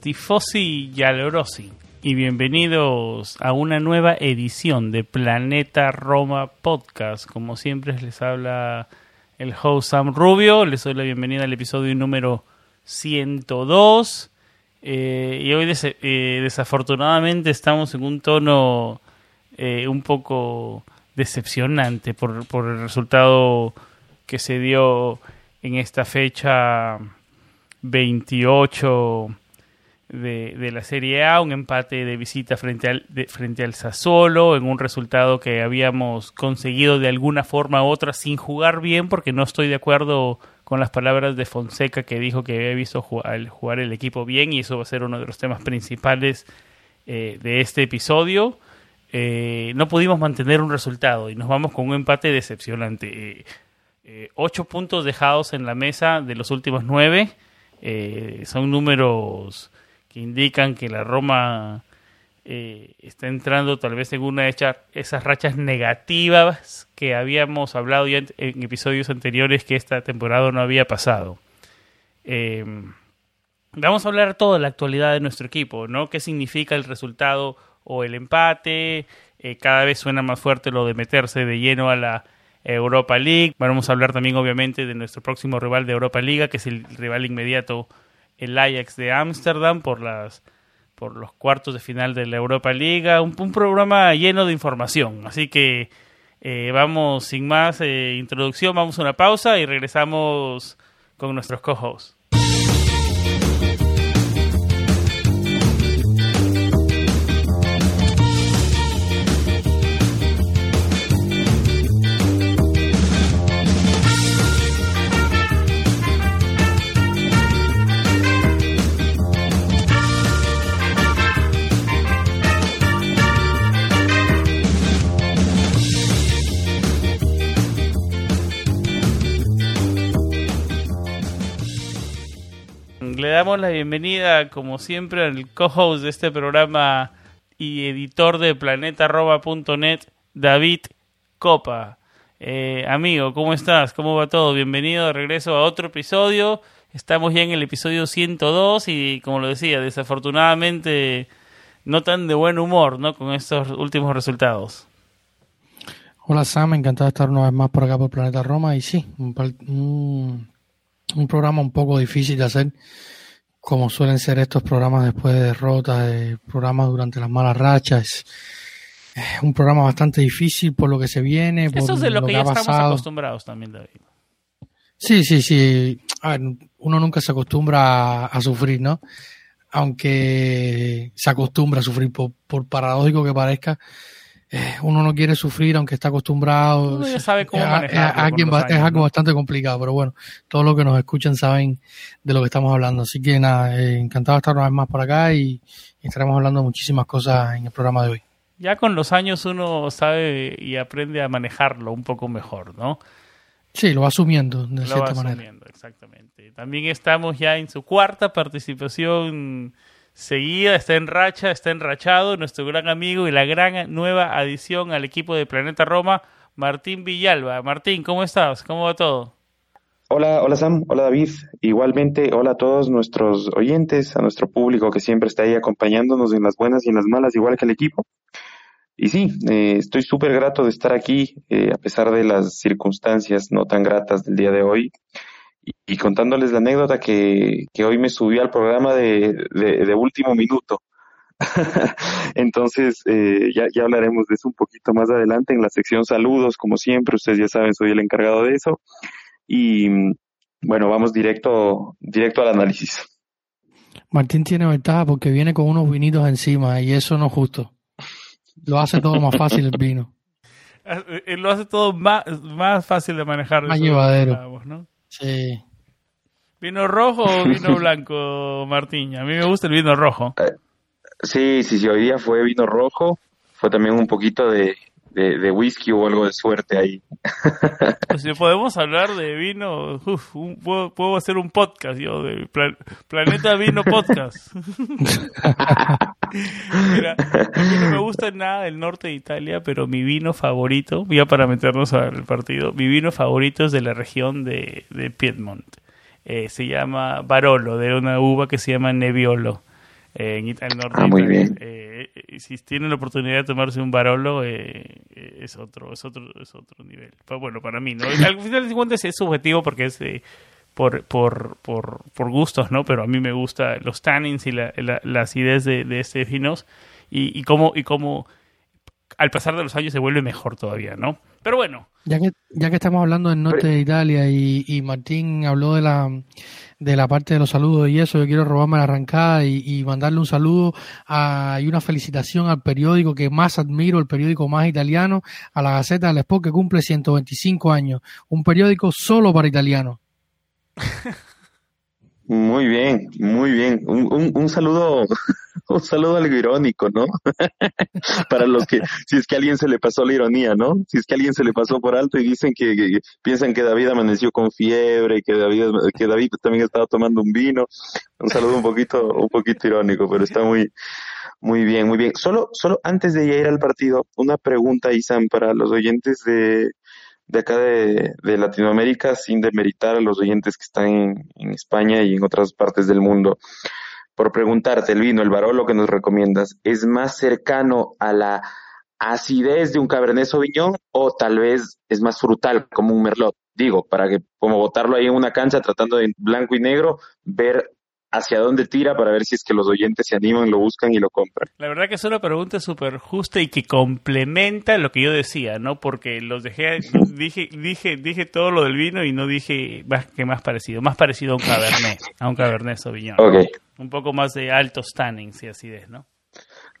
Tifosi y alorosi, y bienvenidos a una nueva edición de Planeta Roma Podcast. Como siempre les habla el host Sam Rubio, les doy la bienvenida al episodio número 102. Eh, y hoy eh, desafortunadamente estamos en un tono eh, un poco decepcionante por, por el resultado que se dio en esta fecha 28 de, la Serie A, un empate de visita frente al, frente al Sassuolo, en un resultado que habíamos conseguido de alguna forma u otra sin jugar bien, porque no estoy de acuerdo con las palabras de Fonseca que dijo que había visto jugar, jugar el equipo bien y eso va a ser uno de los temas principales eh, de este episodio. Eh, no pudimos mantener un resultado y nos vamos con un empate decepcionante. Eh, ocho puntos dejados en la mesa de los últimos nueve. son números que indican que la Roma eh, está entrando tal vez en una de esas rachas negativas que habíamos hablado ya en, episodios anteriores que esta temporada no había pasado. Eh, vamos a hablar todo de la actualidad de nuestro equipo, ¿no? ¿Qué significa el resultado o el empate? Eh, cada vez suena más fuerte lo de meterse de lleno a la Europa League. Vamos a hablar también, obviamente, de nuestro próximo rival de Europa League, que es el rival inmediato el Ajax de Ámsterdam por las por los cuartos de final de la Europa Liga, un, programa lleno de información. Así que eh, vamos sin más eh, introducción, vamos a una pausa y regresamos con nuestros co-hosts. Le damos la bienvenida, como siempre, al co-host de este programa y editor de planetarroba.net, David Copa. Eh, amigo, ¿cómo estás? ¿Cómo va todo? Bienvenido de regreso a otro episodio. Estamos ya en el episodio 102 y, como lo decía, desafortunadamente no tan de buen humor, ¿no? Con estos últimos resultados. Hola Sam, encantado de estar una vez más por acá por Planeta Roma y sí, un programa un poco difícil de hacer, como suelen ser estos programas después de derrotas, de programas durante las malas rachas. Es un programa bastante difícil por lo que se viene. Eso es de lo, que, ya estamos acostumbrados también, David. Sí, sí, sí. A ver, uno nunca se acostumbra a, sufrir, ¿no? Aunque se acostumbra a sufrir, por paradójico que parezca, eh, uno no quiere sufrir aunque está acostumbrado. Uno ya sabe cómo es, es, algo bastante complicado, pero bueno, todos los que nos escuchan saben de lo que estamos hablando. Así que nada, eh, encantado de estar una vez más por acá y, estaremos hablando muchísimas cosas en el programa de hoy. Ya con los años uno sabe y aprende a manejarlo un poco mejor, ¿no? Sí, lo va asumiendo de lo va asumiendo, exactamente. También estamos ya en su cuarta participación seguida, está en racha, está enrachado, nuestro gran amigo y la gran nueva adición al equipo de Planeta Roma, Martín Villalba. Martín, ¿cómo estás? ¿Cómo va todo? Hola, hola Sam, hola David. Igualmente, hola a todos nuestros oyentes, a nuestro público que siempre está ahí acompañándonos en las buenas y en las malas, igual que el equipo. Y sí, eh, estoy súper grato de estar aquí, eh, a pesar de las circunstancias no tan gratas del día de hoy y, contándoles la anécdota que, que, hoy me subió al programa de, de, último minuto. Entonces, eh, ya, ya hablaremos de eso un poquito más adelante en la sección saludos, como siempre, ustedes ya saben, soy el encargado de eso. Y, Bueno, vamos directo, directo al análisis. Martín tiene ventaja porque viene con unos vinitos encima y eso no es justo. Lo hace todo más fácil el vino. Eh, Lo hace todo más, más fácil de manejar. Más llevadero. Sí. ¿Vino rojo o vino blanco, Martín? A mí me gusta el vino rojo. Sí, sí, sí, hoy día fue vino rojo, fue también un poquito de, de, de whisky o algo de suerte ahí. Pues si podemos hablar de vino, un- puedo, puedo hacer un podcast yo, de Pla- Planeta Vino Podcast. Mira, no me gusta nada del norte de Italia, pero mi vino favorito, ya para meternos al partido, mi vino favorito es de la región de, de Piedmont. Eh, se llama Barolo, de una uva que se llama Nebbiolo. En Ita- el norte Ah, muy Italia. bien. Eh, si tienen la oportunidad de tomarse un Barolo, eh, eh, es otro, es otro, es otro nivel. Pero bueno, para mí, ¿no? Al final de cuentas es subjetivo porque es eh, por, por, por, por gustos, ¿no? Pero a mí me gusta los tannins y la, la, la acidez de, de este vinos y, y cómo, y cómo al pasar de los años se vuelve mejor todavía, ¿no? Pero bueno, Ya que, ya que estamos hablando del norte de Italia y, y Martín habló de la, de la parte de los saludos y eso, yo quiero robarme la arrancada y, y mandarle un saludo a, y una felicitación al periódico que más admiro, el periódico más italiano, a la Gaceta del Sport que cumple 125 años. Un periódico solo para italianos. Muy bien, muy bien. Un, un, un saludo, un saludo algo irónico, ¿no? Para los que, si es que alguien se le pasó la ironía, ¿no? Si es que alguien se le pasó por alto y dicen que, que- piensan que David amaneció con fiebre, que David, que David también estaba tomando un vino. Un saludo un poquito, un poquito irónico, pero está muy, muy bien, muy bien. Solo, solo antes de ir al partido, una pregunta, Isam, para los oyentes de, de acá de, de Latinoamérica, sin demeritar a los oyentes que están en, España y en otras partes del mundo. Por preguntarte, el vino, el Barolo que nos recomiendas, ¿es más cercano a la acidez de un Cabernet Sauvignon o tal vez es más frutal como un Merlot? Digo, para que como botarlo ahí en una cancha tratando de blanco y negro, ver hacia dónde tira para ver si es que los oyentes se animan, lo buscan y lo compran. La verdad que es una pregunta súper justa y que complementa lo que yo decía, ¿no? Porque los dejé, dije, dije, dije todo lo del vino y no dije más que más parecido, más parecido a un Cabernet, a un Cabernet Sauvignon. Ok. Un poco más de altos tannins y acidez, ¿no?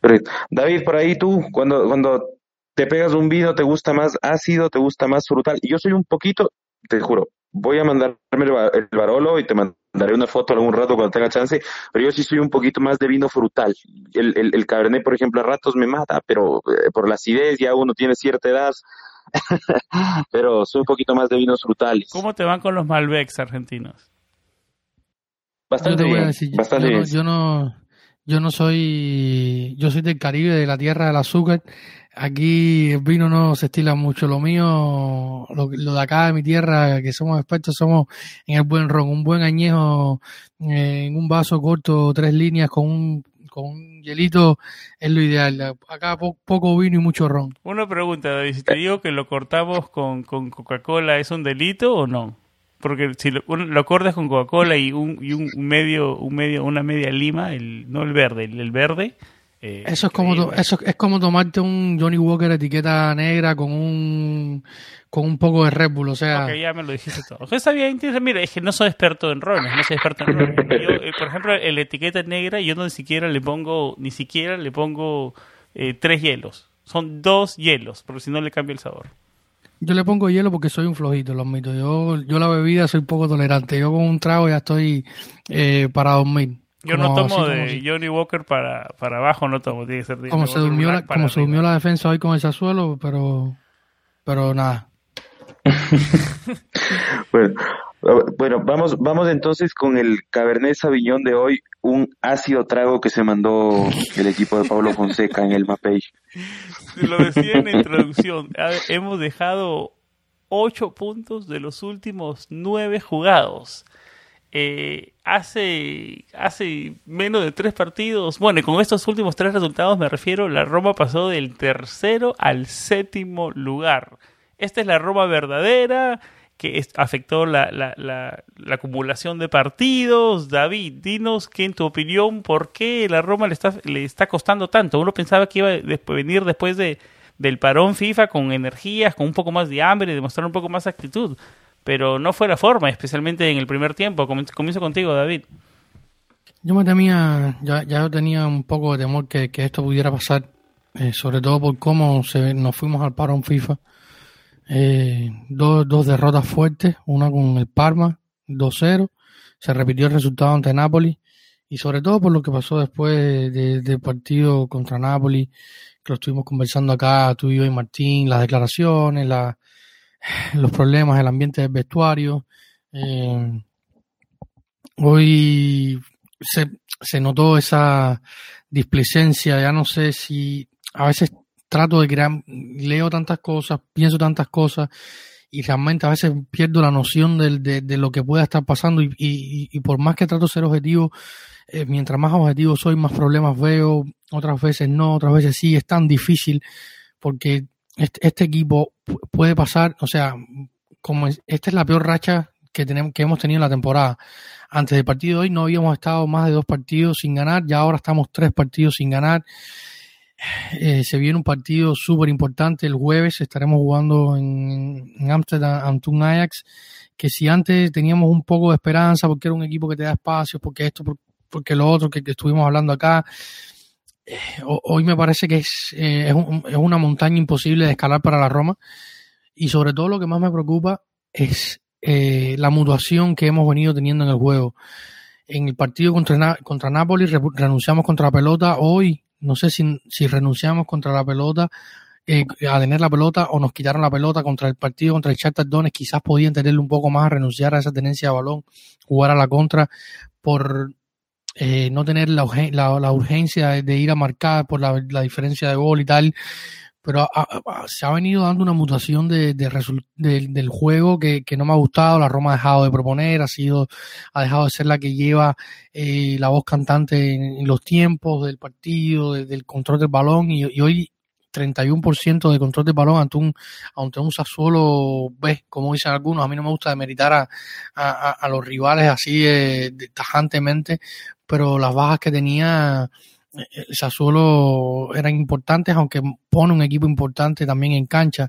Perfecto. David, por ahí tú, cuando, cuando te pegas un vino, ¿te gusta más ácido, te gusta más frutal? Y yo soy un poquito, te juro, voy a mandarme el, ba- el Barolo y te mandaré una foto algún rato cuando tenga chance, pero yo sí soy un poquito más de vino frutal. El, el, el Cabernet, por ejemplo, a ratos me mata, pero eh, por la acidez ya uno tiene cierta edad, pero soy un poquito más de vinos frutales. ¿Cómo te van con los Malbecs argentinos? Bastante bien, decir, bastante yo, bien. yo no, yo no soy, yo soy del Caribe, de la tierra del azúcar. Aquí el vino no se estila mucho. Lo mío, lo, lo de acá de mi tierra, que somos expertos, somos en el buen ron, un buen añejo en un vaso corto, tres líneas con un, con un hielito, es lo ideal. Acá po- poco vino y mucho ron. Una pregunta, David, si te digo que lo cortamos con, con Coca-Cola, ¿es un delito o no? Porque si lo, lo cortas con Coca-Cola y un, y un medio, un medio, una media lima, el, no el verde, el verde. Eh, Eso es como to- eso es como tomarte un Johnny Walker etiqueta negra con un con un poco de Red Bull, o sea, ya me lo dijiste todo. Está bien, mira, es que no soy experto en rones, no soy experto en rones. Yo, eh, por ejemplo, el etiqueta negra, yo no ni siquiera le pongo, ni siquiera le pongo eh, tres hielos. Son dos hielos, porque si no le cambia el sabor. yo le pongo hielo porque soy un flojito, lo admito. Yo yo la bebida soy poco tolerante. Yo con un trago ya estoy eh, para dormir. Yo no tomo como de si- Johnny Walker para, para abajo, no tomo, tiene que ser de como Johnny se durmió la, Black como se durmió la defensa hoy con el Sassuolo, pero pero nada. Bueno, bueno, vamos, vamos entonces con el Cabernet Sauvignon de hoy, un ácido trago que se mandó el equipo de Pablo Fonseca en el Mapei. Lo decía en la introducción, hemos dejado ocho puntos de los últimos nueve jugados. Eh, hace, hace menos de tres partidos, bueno, y con estos últimos tres resultados me refiero, la Roma pasó del tercero al séptimo lugar. Esta es la Roma verdadera, que afectó la, la, la, la acumulación de partidos. David, dinos que en tu opinión, ¿por qué la Roma le está, le está costando tanto? Uno pensaba que iba a venir después de, del parón FIFA con energías, con un poco más de hambre, demostrar un poco más actitud. Pero no fue la forma, especialmente en el primer tiempo. Comienzo contigo, David. Yo me temía, ya, ya tenía un poco de temor que, esto pudiera pasar, eh, sobre todo por cómo se, nos fuimos al paro en FIFA. Eh, dos, dos derrotas fuertes, una con el Parma, 2-0, se repitió el resultado ante Napoli y sobre todo por lo que pasó después del partido contra Napoli, que lo estuvimos conversando acá tú y yo y Martín, las declaraciones, la, los problemas, el ambiente del vestuario. Eh, hoy se, se notó esa displicencia, ya no sé si a veces trato de crear, leo tantas cosas, pienso tantas cosas y realmente a veces pierdo la noción de, de, lo que pueda estar pasando y, y, por más que trato de ser objetivo, eh, mientras más objetivo soy, más problemas veo, otras veces no, otras veces sí, es tan difícil porque este, este equipo puede pasar, o sea, como esta es la peor racha que, tenemos, que hemos tenido en la temporada. Antes del partido de hoy no habíamos estado más de dos partidos sin ganar, ya ahora estamos tres partidos sin ganar. Eh, se viene un partido súper importante el jueves, estaremos jugando en, Amsterdam ante un Ajax, que si antes teníamos un poco de esperanza porque era un equipo que te da espacio, porque esto, porque lo otro que, estuvimos hablando acá, hoy me parece que es, eh, es, es, una montaña imposible de escalar para la Roma y sobre todo lo que más me preocupa es la mutuación que hemos venido teniendo en el juego. En el partido contra, contra Napoli renunciamos contra la pelota, hoy no sé si, si renunciamos contra la pelota, eh, a tener la pelota o nos quitaron la pelota contra el partido, contra el Shakhtar Donetsk, quizás podían tenerle un poco más, a renunciar a esa tenencia de balón, jugar a la contra por eh, no tener la, urgencia de ir a marcar por la, diferencia de gol y tal pero se ha venido dando una mutación de, del juego que, no me ha gustado. La Roma ha dejado de proponer, ha sido, ha dejado de ser la que lleva eh, la voz cantante en, los tiempos del partido, del control del balón, y, y hoy 31% de control del balón ante un, ante un Sassuolo, ves, como dicen algunos, a mí no me gusta demeritar a los rivales así eh, tajantemente, pero las bajas que tenía el Sassuolo eran importantes, aunque pone un equipo importante también en cancha.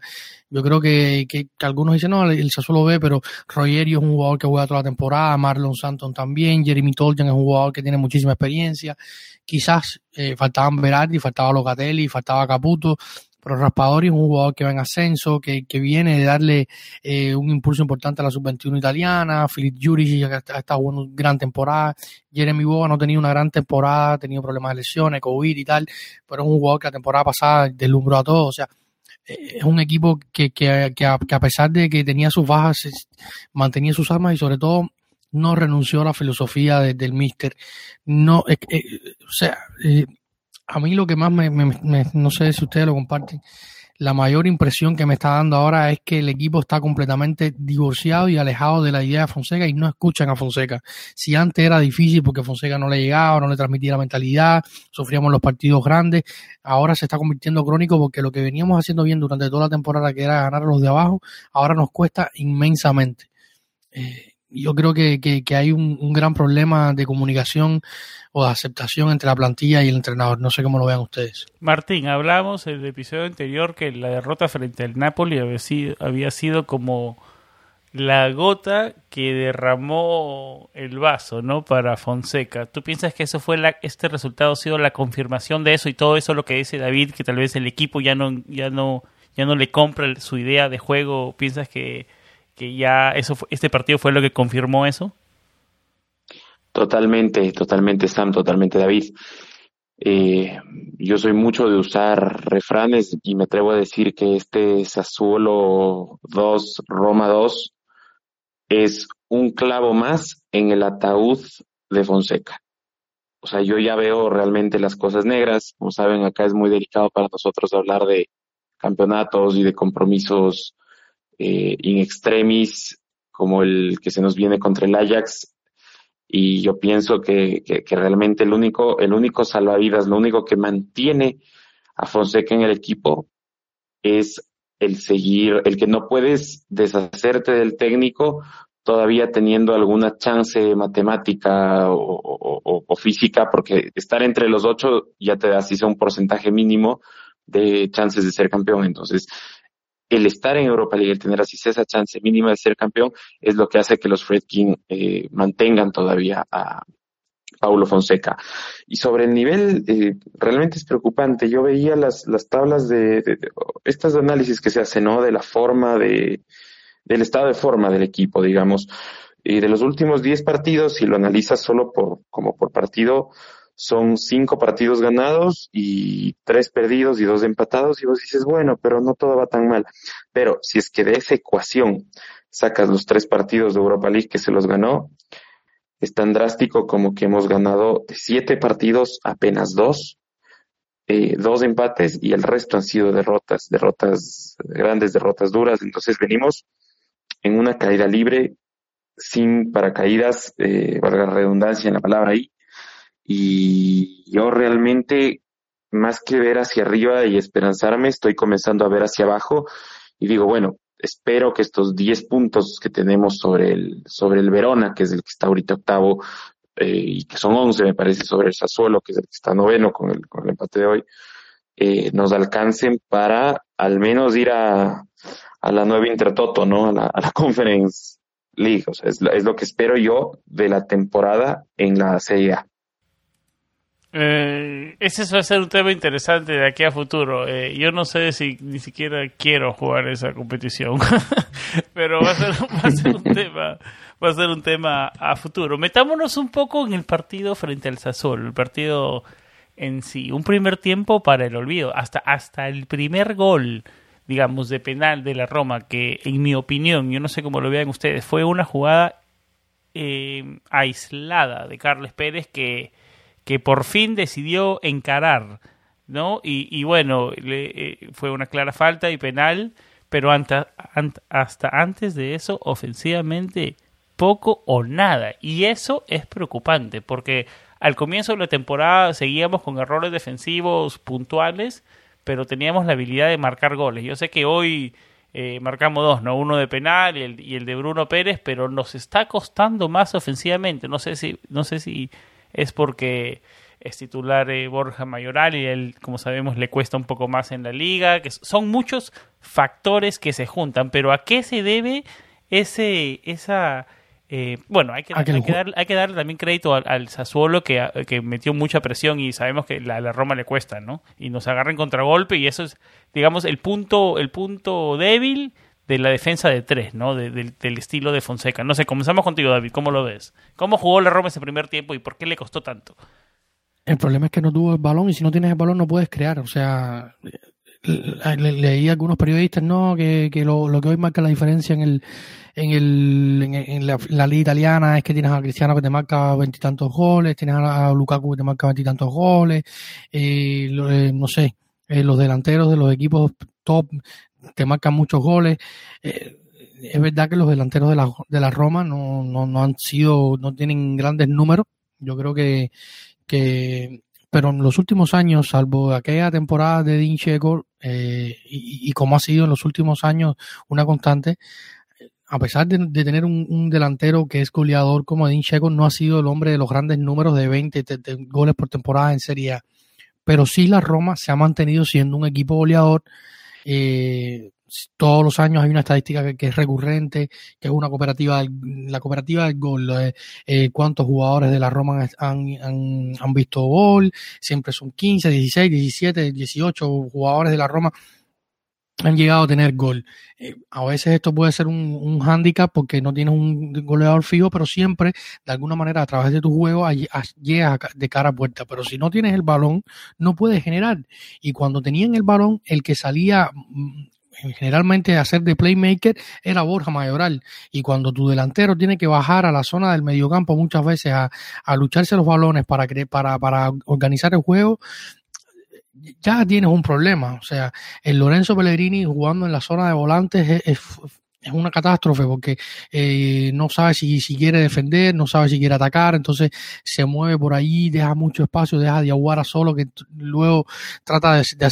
Yo creo que, que, algunos dicen, no, el Sassuolo ve, pero Rogerio es un jugador que juega toda la temporada, Marlon Santon también, Jeremy Tolkien es un jugador que tiene muchísima experiencia. Quizás eh, faltaban Berardi, faltaba Locatelli, faltaba Caputo, pero Raspadori es un jugador que va en ascenso, que, que viene de darle eh, un impulso importante a la sub-21 italiana. Filip Juric ha estado jugando una gran temporada. Jeremy Boga no ha tenido una gran temporada, ha tenido problemas de lesiones, COVID y tal, pero es un jugador que la temporada pasada deslumbró a todos. O sea, eh, es un equipo que, que, que, a, pesar de que tenía sus bajas, mantenía sus armas y sobre todo no renunció a la filosofía del míster. No, eh, o sea, a mí lo que más me, no sé si ustedes lo comparten, la mayor impresión que me está dando ahora es que el equipo está completamente divorciado y alejado de la idea de Fonseca y no escuchan a Fonseca. Si antes era difícil porque Fonseca no le llegaba, no le transmitía la mentalidad, sufríamos los partidos grandes, ahora se está convirtiendo crónico porque lo que veníamos haciendo bien durante toda la temporada, que era ganar a los de abajo, ahora nos cuesta inmensamente. Eh, yo creo que, que, hay un, un, gran problema de comunicación o de aceptación entre la plantilla y el entrenador. No sé cómo lo vean ustedes. Martín, hablamos en el episodio anterior que la derrota frente al Napoli había sido, había sido como la gota que derramó el vaso, ¿no? Para Fonseca. ¿Tú piensas que eso fue la, este resultado ha sido la confirmación de eso y todo eso lo que dice David, que tal vez el equipo ya no, ya no, ya no le compra su idea de juego? ¿Piensas que que ya eso este partido fue lo que confirmó eso? Totalmente, totalmente Sam, totalmente David. Eh, yo soy mucho de usar refranes y me atrevo a decir que este Sassuolo 2, Roma 2 es un clavo más en el ataúd de Fonseca. O sea, yo ya veo realmente las cosas negras. Como saben, acá es muy delicado para nosotros hablar de campeonatos y de compromisos eh, in extremis como el que se nos viene contra el Ajax y yo pienso que, que, realmente el único, el único salvavidas, lo único que mantiene a Fonseca en el equipo es el seguir, el que no puedes deshacerte del técnico todavía teniendo alguna chance matemática o, o, física, porque estar entre los ocho ya te da así un porcentaje mínimo de chances de ser campeón. Entonces, el estar en Europa League, el tener así esa chance mínima de ser campeón, es lo que hace que los Fredkin eh, mantengan todavía a Paulo Fonseca. Y sobre el nivel, eh, realmente es preocupante. Yo veía las, las tablas de, de, estas análisis que se hacen, ¿no? De la forma de, del estado de forma del equipo, digamos. Y de los últimos 10 partidos, si lo analizas solo por, como por partido, son cinco partidos ganados y tres perdidos y dos empatados y vos dices, bueno, pero no todo va tan mal. Pero si es que de esa ecuación sacas los tres partidos de Europa League que se los ganó, es tan drástico como que hemos ganado siete partidos apenas dos, eh, dos empates y el resto han sido derrotas, derrotas, grandes derrotas duras. Entonces venimos en una caída libre, sin paracaídas, eh, valga redundancia en la palabra ahí, y yo realmente, más que ver hacia arriba y esperanzarme, estoy comenzando a ver hacia abajo y digo, bueno, espero que estos 10 puntos que tenemos sobre el, sobre el Verona, que es el que está ahorita octavo, eh, y que son 11, me parece, sobre el Sassuolo, que es el que está noveno con el, con el empate de hoy, eh, nos alcancen para al menos ir a, a la nueva Intertoto, ¿no? A la, a Conference League. O sea, es, es, lo que espero yo de la temporada en la Serie A. Eh, ese va a ser un tema interesante de aquí a futuro. Eh, yo no sé si ni siquiera quiero jugar esa competición, pero va a, ser, a un tema, va a ser un tema a futuro. Metámonos un poco en el partido frente al Sassuolo, el partido en sí, un primer tiempo para el olvido, hasta hasta el primer gol, digamos, de penal de la Roma, que en mi opinión, yo no sé cómo lo vean ustedes, fue una jugada eh, aislada de Carles Pérez que que por fin decidió encarar, ¿no? Y, bueno, le, eh, fue una clara falta y penal, pero hasta antes de eso, ofensivamente, poco o nada. Y eso es preocupante, porque al comienzo de la temporada seguíamos con errores defensivos puntuales, pero teníamos la habilidad de marcar goles. Yo sé que hoy eh, marcamos dos, ¿no? Uno de penal y el, y el de Bruno Pérez, pero nos está costando más ofensivamente. No sé si, no sé si es porque es titular eh, Borja Mayoral y él, como sabemos, le cuesta un poco más en la liga. Que son muchos factores que se juntan, pero ¿a qué se debe ese, esa... Eh, bueno, hay que, hay, que dar, hay que darle también crédito al, al Sassuolo que, que, metió mucha presión y sabemos que la, la, Roma le cuesta, ¿no? Y nos agarra en contragolpe y eso es, digamos, el punto, el punto débil de la defensa de tres, ¿no? De, de, del estilo de Fonseca. No sé, comenzamos contigo, David. ¿Cómo lo ves? ¿Cómo jugó la Roma ese primer tiempo y por qué le costó tanto? El problema es que no tuvo el balón y si no tienes el balón no puedes crear. O sea, le, leí a algunos periodistas no que, lo, que hoy marca la diferencia en el en el en, en la, la, liga italiana es que tienes a Cristiano que te marca veintitantos goles, tienes a, Lukaku que te marca veintitantos goles, eh, eh, no sé, eh, los delanteros de los equipos top te marcan muchos goles. Eh, es verdad que los delanteros de la, de la Roma no, no, no han sido, no tienen grandes números. Yo creo que, que pero en los últimos años, salvo aquella temporada de Dean Checo, eh, y, y, como ha sido en los últimos años una constante, a pesar de, de tener un, un, delantero que es goleador como Dean Checo, no ha sido el hombre de los grandes números de 20 de, de goles por temporada en Serie A. Pero sí la Roma se ha mantenido siendo un equipo goleador eh, todos los años hay una estadística que, es recurrente, que es una cooperativa, la cooperativa del gol, eh, cuántos jugadores de la Roma han, han, han, visto gol, siempre son 15, 16, 17, 18 jugadores de la Roma han llegado a tener gol. Eh, a veces esto puede ser un, un hándicap porque no tienes un goleador fijo, pero siempre, de alguna manera, a través de tu juego, llegas de cara a puerta. Pero si no tienes el balón, no puedes generar. Y cuando tenían el balón, el que salía mm, generalmente a hacer de playmaker era Borja Mayoral. Y cuando tu delantero tiene que bajar a la zona del mediocampo muchas veces a, a lucharse los balones para, para, para organizar el juego, ya tienes un problema. O sea, el Lorenzo Pellegrini jugando en la zona de volantes es, es, una catástrofe porque eh, no sabe si, si, quiere defender, no sabe si quiere atacar, entonces se mueve por ahí, deja mucho espacio, deja a solo que luego trata de, de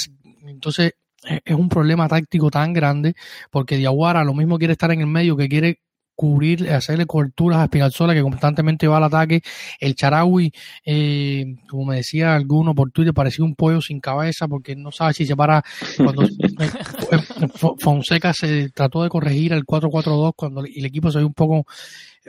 entonces es un problema táctico tan grande porque Diaguara lo mismo quiere estar en el medio que quiere cubrir, hacerle coberturas a Espinalzola que constantemente va al ataque. El Charawi, eh, como me decía alguno por Twitter, parecía un pollo sin cabeza porque no sabe si se para cuando Fonseca se trató de corregir el 4-4-2 cuando el equipo se ve un poco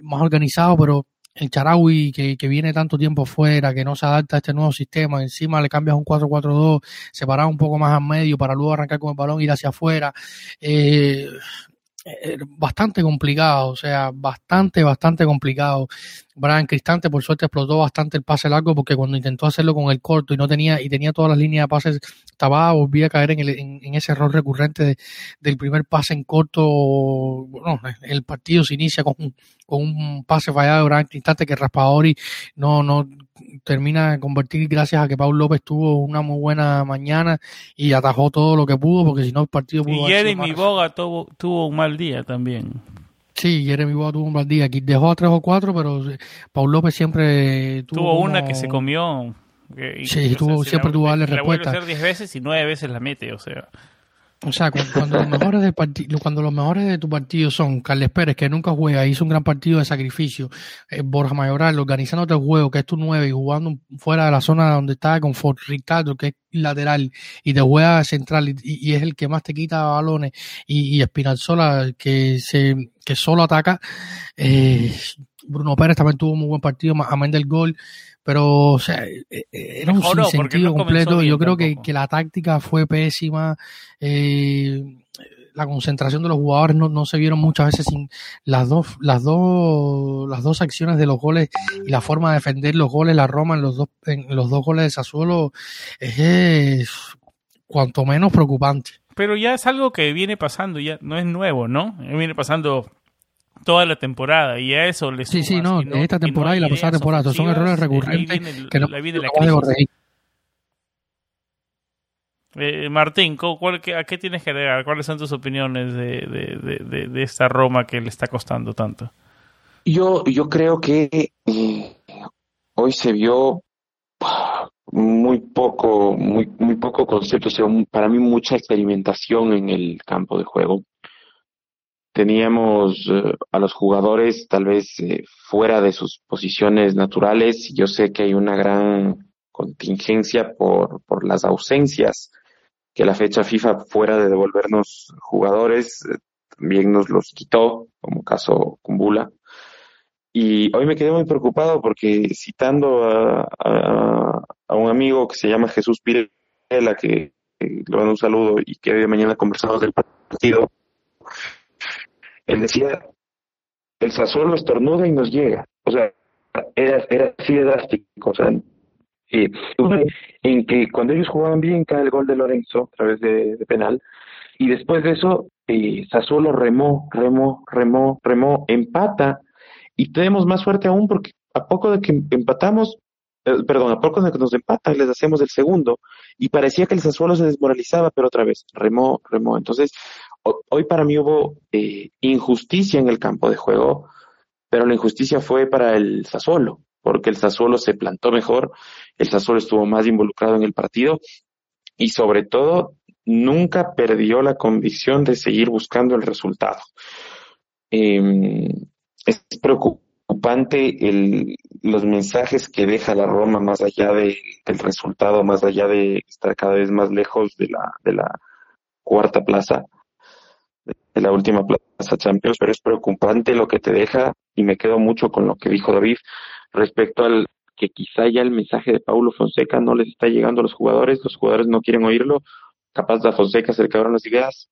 más organizado, pero el Charawi que, que, viene tanto tiempo fuera, que no se adapta a este nuevo sistema, encima le cambias un 4-4-2, separar un poco más al medio para luego arrancar con el balón, ir hacia afuera. Eh, bastante complicado, o sea, bastante, bastante complicado. Brian Cristante, por suerte, explotó bastante el pase largo porque cuando intentó hacerlo con el corto y no tenía, y tenía todas las líneas de pases, estaba, volvía a caer en, el, en, ese error recurrente del primer pase en corto. Bueno, el partido se inicia con, con un pase fallado de Brian Cristante que Raspadori no, no termina de convertir gracias a que Paul López tuvo una muy buena mañana y atajó todo lo que pudo, porque si no el partido pudo Y Jeremy Boga tuvo, tuvo un mal día también. Sí, Jeremy Boga tuvo un mal día. Aquí dejó a tres o cuatro, pero Paul López siempre tuvo. Tuvo una que se comió. sí, tuvo, siempre tuvo darle respuesta. La hacer diez veces y nueve veces la mete, o sea. O sea, cuando, los mejores de cuando los mejores de tu partido son Carles Pérez, que nunca juega, hizo un gran partido de sacrificio, eh, Borja Mayoral, organizándote el juego, que es tu nueve, y jugando fuera de la zona donde está de confort, Ricardo, que es lateral, y te juega central, y, es el que más te quita balones, y, y Espinalzola, que se, que solo ataca, eh, Bruno Pérez también tuvo un muy buen partido, amén del gol, pero o sea, e, e, era un sentido completo. Yo creo que, que, la táctica fue pésima. Eh, la concentración de los jugadores no, no, se vieron muchas veces sin las dos, las dos, las dos acciones de los goles y la forma de defender los goles, la Roma en los dos, en los dos goles de Sassuolo es cuanto menos preocupante. Pero ya es algo que viene pasando, ya no es nuevo, ¿no? Viene pasando toda la temporada y a eso le Sí, sí, no, esta temporada y, la pasada temporada, son errores recurrentes que no eh, Martín, ¿cuál, ¿a qué tienes que agregar? ¿Cuáles son tus opiniones de, de, de, esta Roma que le está costando tanto? Yo, yo creo que eh, hoy se vio muy poco, muy, muy poco concepto, o sea, para mí mucha experimentación en el campo de juego teníamos eh, a los jugadores tal vez eh, fuera de sus posiciones naturales. Yo sé que hay una gran contingencia por, por las ausencias, que la fecha FIFA fuera de devolvernos jugadores eh, también nos los quitó, como caso Kumbula. Y hoy me quedé muy preocupado porque citando a, a, un amigo que se llama Jesús Pirela, que, que le mando un saludo y que hoy de mañana conversamos del partido, él decía, el Sassuolo estornuda y nos llega. O sea, era, era así de drástico. O sea, en que cuando ellos jugaban bien cae el gol de Lorenzo a través de, penal y después de eso eh, Sassuolo remó, remó, remó, remó, empata y tenemos más suerte aún porque a poco de que empatamos, eh, perdón, a poco de que nos empatan les hacemos el segundo y parecía que el Sassuolo se desmoralizaba, pero otra vez remó, remó. Entonces hoy para mí hubo eh, injusticia en el campo de juego, pero la injusticia fue para el Sassuolo, porque el Sassuolo se plantó mejor, el Sassuolo estuvo más involucrado en el partido y sobre todo nunca perdió la convicción de seguir buscando el resultado. Em, es preocupante el, los mensajes que deja la Roma más allá de, del resultado, más allá de estar cada vez más lejos de la cuarta plaza de la última Plaza Champions, pero es preocupante lo que te deja y me quedo mucho con lo que dijo David respecto al que quizá ya el mensaje de Paulo Fonseca no les está llegando a los jugadores, los jugadores no quieren oírlo, capaz de Fonseca se le las ideas.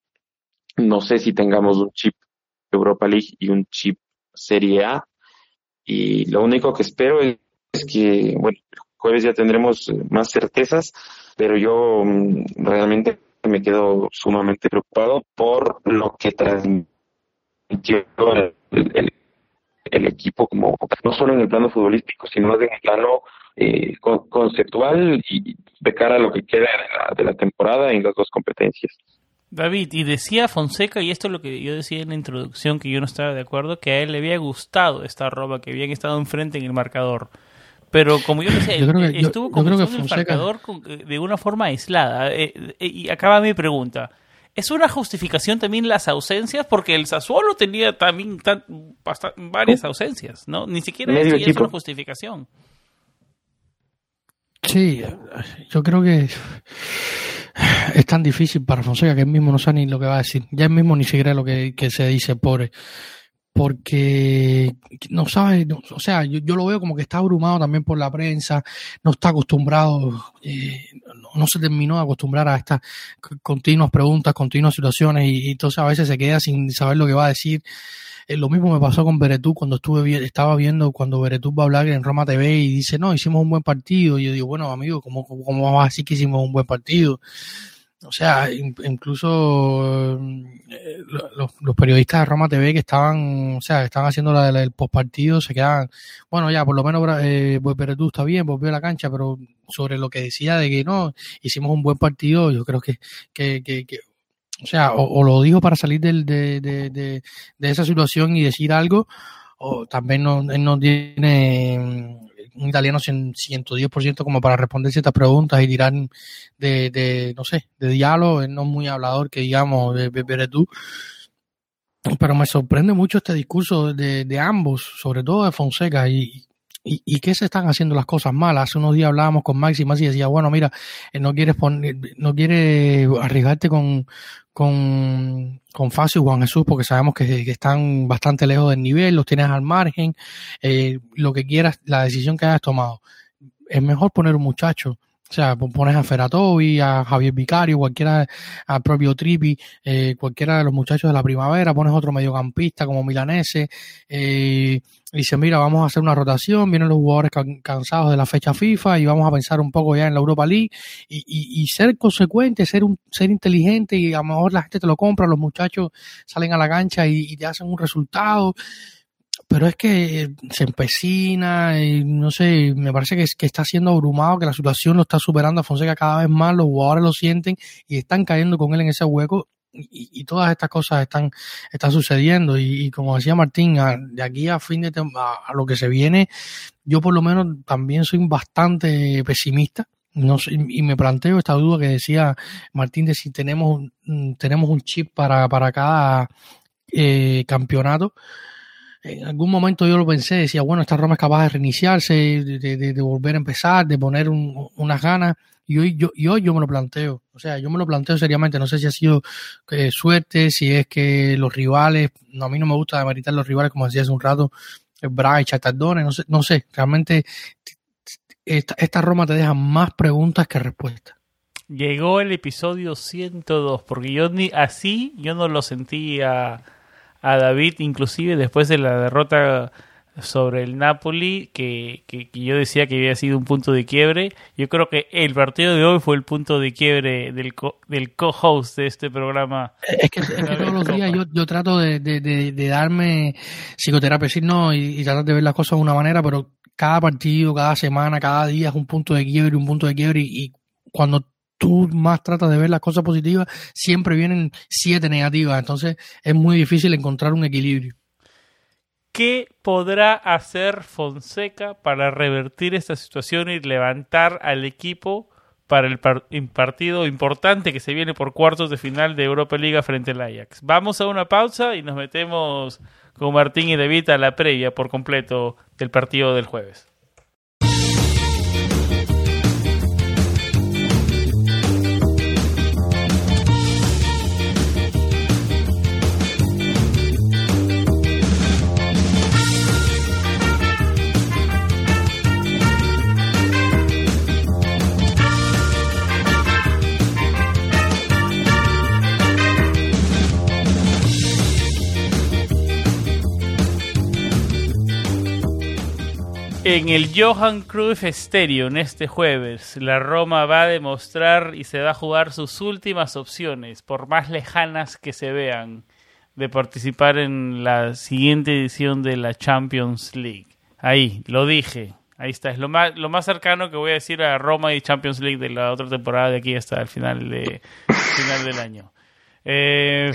No sé si tengamos un chip Europa League y un chip Serie A y lo único que espero es, que, bueno, jueves ya tendremos más certezas, pero yo mm, realmente me quedo sumamente preocupado por lo que transmitió el, equipo como no solo en el plano futbolístico sino en el plano eh, conceptual y de cara a lo que queda de la, temporada en las dos competencias. David, y decía Fonseca, y esto es lo que yo decía en la introducción, que yo no estaba de acuerdo, que a él le había gustado esta roba, que habían estado enfrente en el marcador. Pero como yo decía, estuvo con el marcador de una forma aislada. Eh, eh, y acaba mi pregunta. es una justificación también las ausencias, porque el Sassuolo tenía también varias ausencias, ¿no? Ni siquiera es una justificación. Sí, yo creo que es tan difícil para Fonseca que él mismo no sabe ni lo que va a decir. Ya él mismo ni siquiera lo que, se dice, pobre. Porque no sabe, o sea, yo, lo veo como que está abrumado también por la prensa, no está acostumbrado, eh, no, se terminó de acostumbrar a estas continuas preguntas, continuas situaciones y, entonces a veces se queda sin saber lo que va a decir. Eh, lo mismo me pasó con Beretú cuando estuve estaba viendo cuando Beretú va a hablar en Roma TV y dice, no, hicimos un buen partido. Y yo digo, bueno, amigo, ¿cómo, cómo vamos a decir que hicimos un buen partido? O sea, incluso eh, los, periodistas de Roma TV que estaban, o sea, estaban haciendo la, el postpartido se quedaban, bueno, ya, por lo menos eh, Beretú está bien, volvió a la cancha, pero sobre lo que decía de que no, hicimos un buen partido, yo creo que, que, que, o sea, o, lo dijo para salir del, de, de, de, de, esa situación y decir algo, o también no, él no tiene un italiano 110% como para responder ciertas preguntas y tirar de, de no sé, de diálogo, no muy hablador que digamos de, de tú. Pero me sorprende mucho este discurso de, de ambos, sobre todo de Fonseca, y, y, y que se están haciendo las cosas mal. Hace unos días hablábamos con Maxi y Maxi decía, bueno, mira, eh, no quieres poner, no quieres arriesgarte con, con, con Facio y Juan Jesús porque sabemos que, están bastante lejos del nivel, los tienes al margen, eh, lo que quieras, la decisión que hayas tomado. Es mejor poner un muchacho o sea, pones a Feratovi, a Javier Vicario, cualquiera, al propio Tripi, eh, cualquiera de los muchachos de la primavera, pones otro mediocampista como Milanese, eh, y dice, mira, vamos a hacer una rotación, vienen los jugadores cansados de la fecha FIFA y vamos a pensar un poco ya en la Europa League y, y, y ser consecuente, ser un, ser inteligente y a lo mejor la gente te lo compra, los muchachos salen a la cancha y te hacen un resultado pero es que se empecina y no sé, me parece que, está siendo abrumado, que la situación lo está superando a Fonseca cada vez más, los jugadores lo sienten y están cayendo con él en ese hueco y, todas estas cosas están, están sucediendo y, como decía Martín, de aquí a fin de a, lo que se viene, yo por lo menos también soy bastante pesimista. No y me planteo esta duda que decía Martín de si tenemos, tenemos un chip para, para cada eh, campeonato en algún momento yo lo pensé, decía, bueno, esta Roma es capaz de reiniciarse, de, volver a empezar, de poner unas ganas. Y hoy, yo, yo me lo planteo. O sea, yo me lo planteo seriamente. No sé si ha sido eh, suerte, si es que los rivales, no, a mí no me gusta demeritar los rivales, como decía hace un rato, Braga y Chatardone, no sé, no sé, realmente esta, esta Roma te deja más preguntas que respuestas. Llegó el episodio 102, porque yo ni así, yo no lo sentía a David, inclusive después de la derrota sobre el Napoli, que, que, yo decía que había sido un punto de quiebre. Yo creo que el partido de hoy fue el punto de quiebre del, co del co-host de este programa. Es que, todos los días yo, yo trato de, de, de, darme psicoterapia, no, y, y, tratar de ver las cosas de una manera, pero cada partido, cada semana, cada día es un punto de quiebre, un punto de quiebre, y, y cuando tú más tratas de ver las cosas positivas, siempre vienen siete negativas. Entonces es muy difícil encontrar un equilibrio. ¿Qué podrá hacer Fonseca para revertir esta situación y levantar al equipo para el partido importante que se viene por cuartos de final de Europa Liga frente al Ajax? Vamos a una pausa y nos metemos con Martín y David a la previa por completo del partido del jueves. En el Johan Cruyff Stadium este jueves, la Roma va a demostrar y se va a jugar sus últimas opciones, por más lejanas que se vean, de participar en la siguiente edición de la Champions League. Ahí, lo dije. Ahí está, es lo más, lo más cercano que voy a decir a Roma y Champions League de la otra temporada de aquí hasta el final, de, final del año. Eh,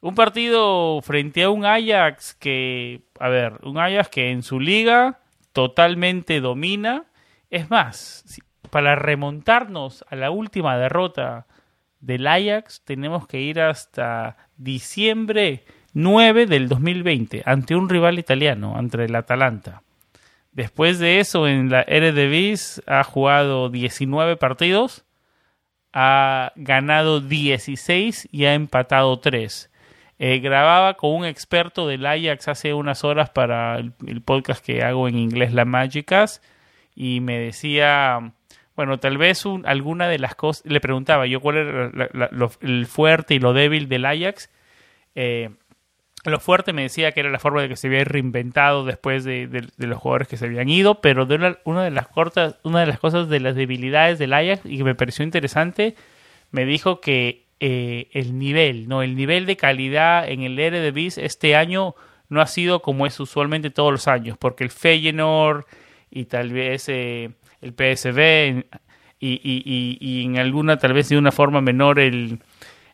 un partido frente a un Ajax que, a ver, un Ajax que en su liga totalmente domina. Es más, para remontarnos a la última derrota del Ajax tenemos que ir hasta diciembre 9 del 2020 ante un rival italiano, ante el Atalanta. Después de eso, en la Eredivisie ha jugado 19 partidos, ha ganado 16 y ha empatado 3. Eh, grababa con un experto del Ajax hace unas horas para el, podcast que hago en inglés, La Magicas, y me decía, bueno, tal vez alguna de las cosas, le preguntaba yo cuál era el fuerte y lo débil del Ajax. Eh, lo fuerte me decía que era la forma de que se había reinventado después de, los jugadores que se habían ido, pero de una, de las cortas, una de las cosas de las debilidades del Ajax y que me pareció interesante, me dijo que eh, el nivel, no, el nivel de calidad en el Eredivisie este año no ha sido como es usualmente todos los años, porque el Feyenoord y tal vez eh, el PSV y, y, y en alguna tal vez de una forma menor el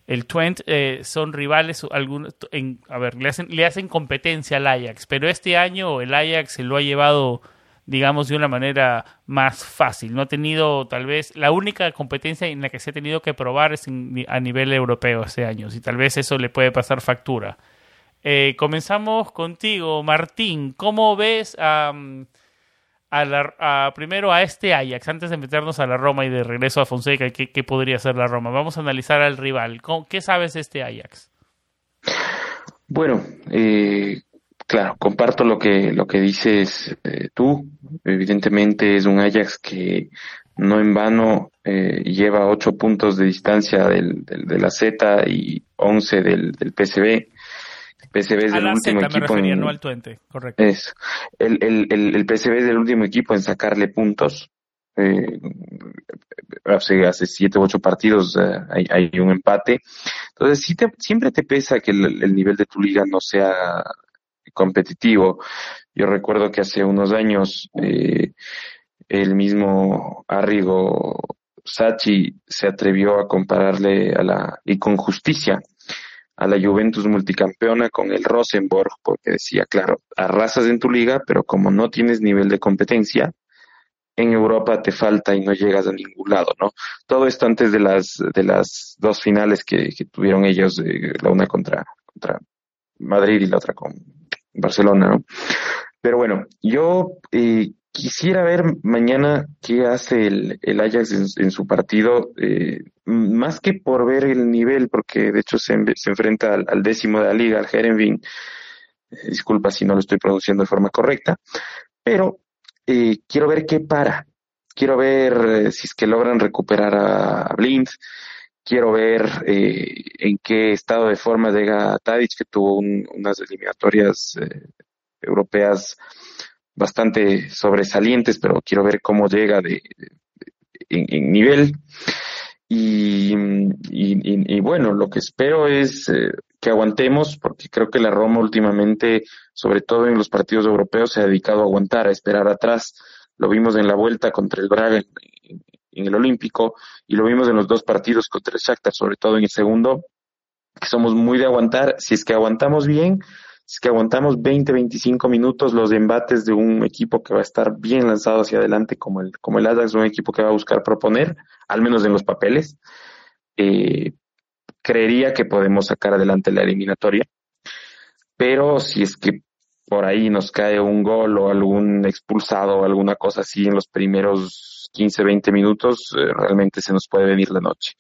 el Twente eh, son rivales, algunos, en, a ver, le hacen, le hacen competencia al Ajax, pero este año el Ajax se lo ha llevado, digamos, de una manera más fácil. No ha tenido, tal vez, la única competencia en la que se ha tenido que probar es a nivel europeo este año, y tal vez eso le puede pasar factura. Eh, comenzamos contigo, Martín. ¿Cómo ves a a primero a este Ajax, antes de meternos a la Roma y de regreso a Fonseca, ¿qué, podría ser la Roma? Vamos a analizar al rival. ¿Qué sabes de este Ajax? Bueno, eh, claro, comparto lo que, lo que dices eh, tú. Evidentemente es un Ajax que no en vano eh, lleva ocho puntos de distancia del, de la Z y once del, del PSV. PSV es el último equipo en, no al correcto. Es, el, el, el, PSV es el último equipo en sacarle puntos. Eh, hace, hace siete u ocho partidos eh, hay, hay, un empate. Entonces, sí te, siempre te pesa que el, nivel de tu liga no sea competitivo. Yo recuerdo que hace unos años eh, el mismo Arrigo Sachi se atrevió a compararle a la, y con justicia, a la Juventus multicampeona con el Rosenborg, porque decía, claro, arrasas en tu liga, pero como no tienes nivel de competencia, en Europa te falta y no llegas a ningún lado, ¿no? Todo esto antes de las de las dos finales que, tuvieron ellos, eh, la una contra, contra Madrid y la otra con Barcelona, ¿no? Pero bueno, yo eh, Quisiera ver mañana qué hace el, el Ajax en, su partido, eh, más que por ver el nivel, porque de hecho se, se enfrenta al, décimo de la liga, al Herenveen. Eh, disculpa si no lo estoy pronunciando de forma correcta, pero eh, quiero ver qué para. Quiero ver si es que logran recuperar a, Blind. Quiero ver en qué estado de forma llega Tadic, que tuvo unas eliminatorias europeas bastante sobresalientes, pero quiero ver cómo llega de, en, nivel. Y, y, bueno, lo que espero es eh, que aguantemos, porque creo que la Roma últimamente, sobre todo en los partidos europeos, se ha dedicado a aguantar, a esperar atrás. Lo vimos en la vuelta contra el Braga en, en el Olímpico y lo vimos en los dos partidos contra el Shakhtar, sobre todo en el segundo, que somos muy de aguantar. Si es que aguantamos bien, es que aguantamos 20, 25 minutos los embates de un equipo que va a estar bien lanzado hacia adelante como el, como el Ajax, un equipo que va a buscar proponer, al menos en los papeles, eh, creería que podemos sacar adelante la eliminatoria. Pero si es que por ahí nos cae un gol o algún expulsado o alguna cosa así en los primeros 15, 20 minutos, eh, realmente se nos puede venir la noche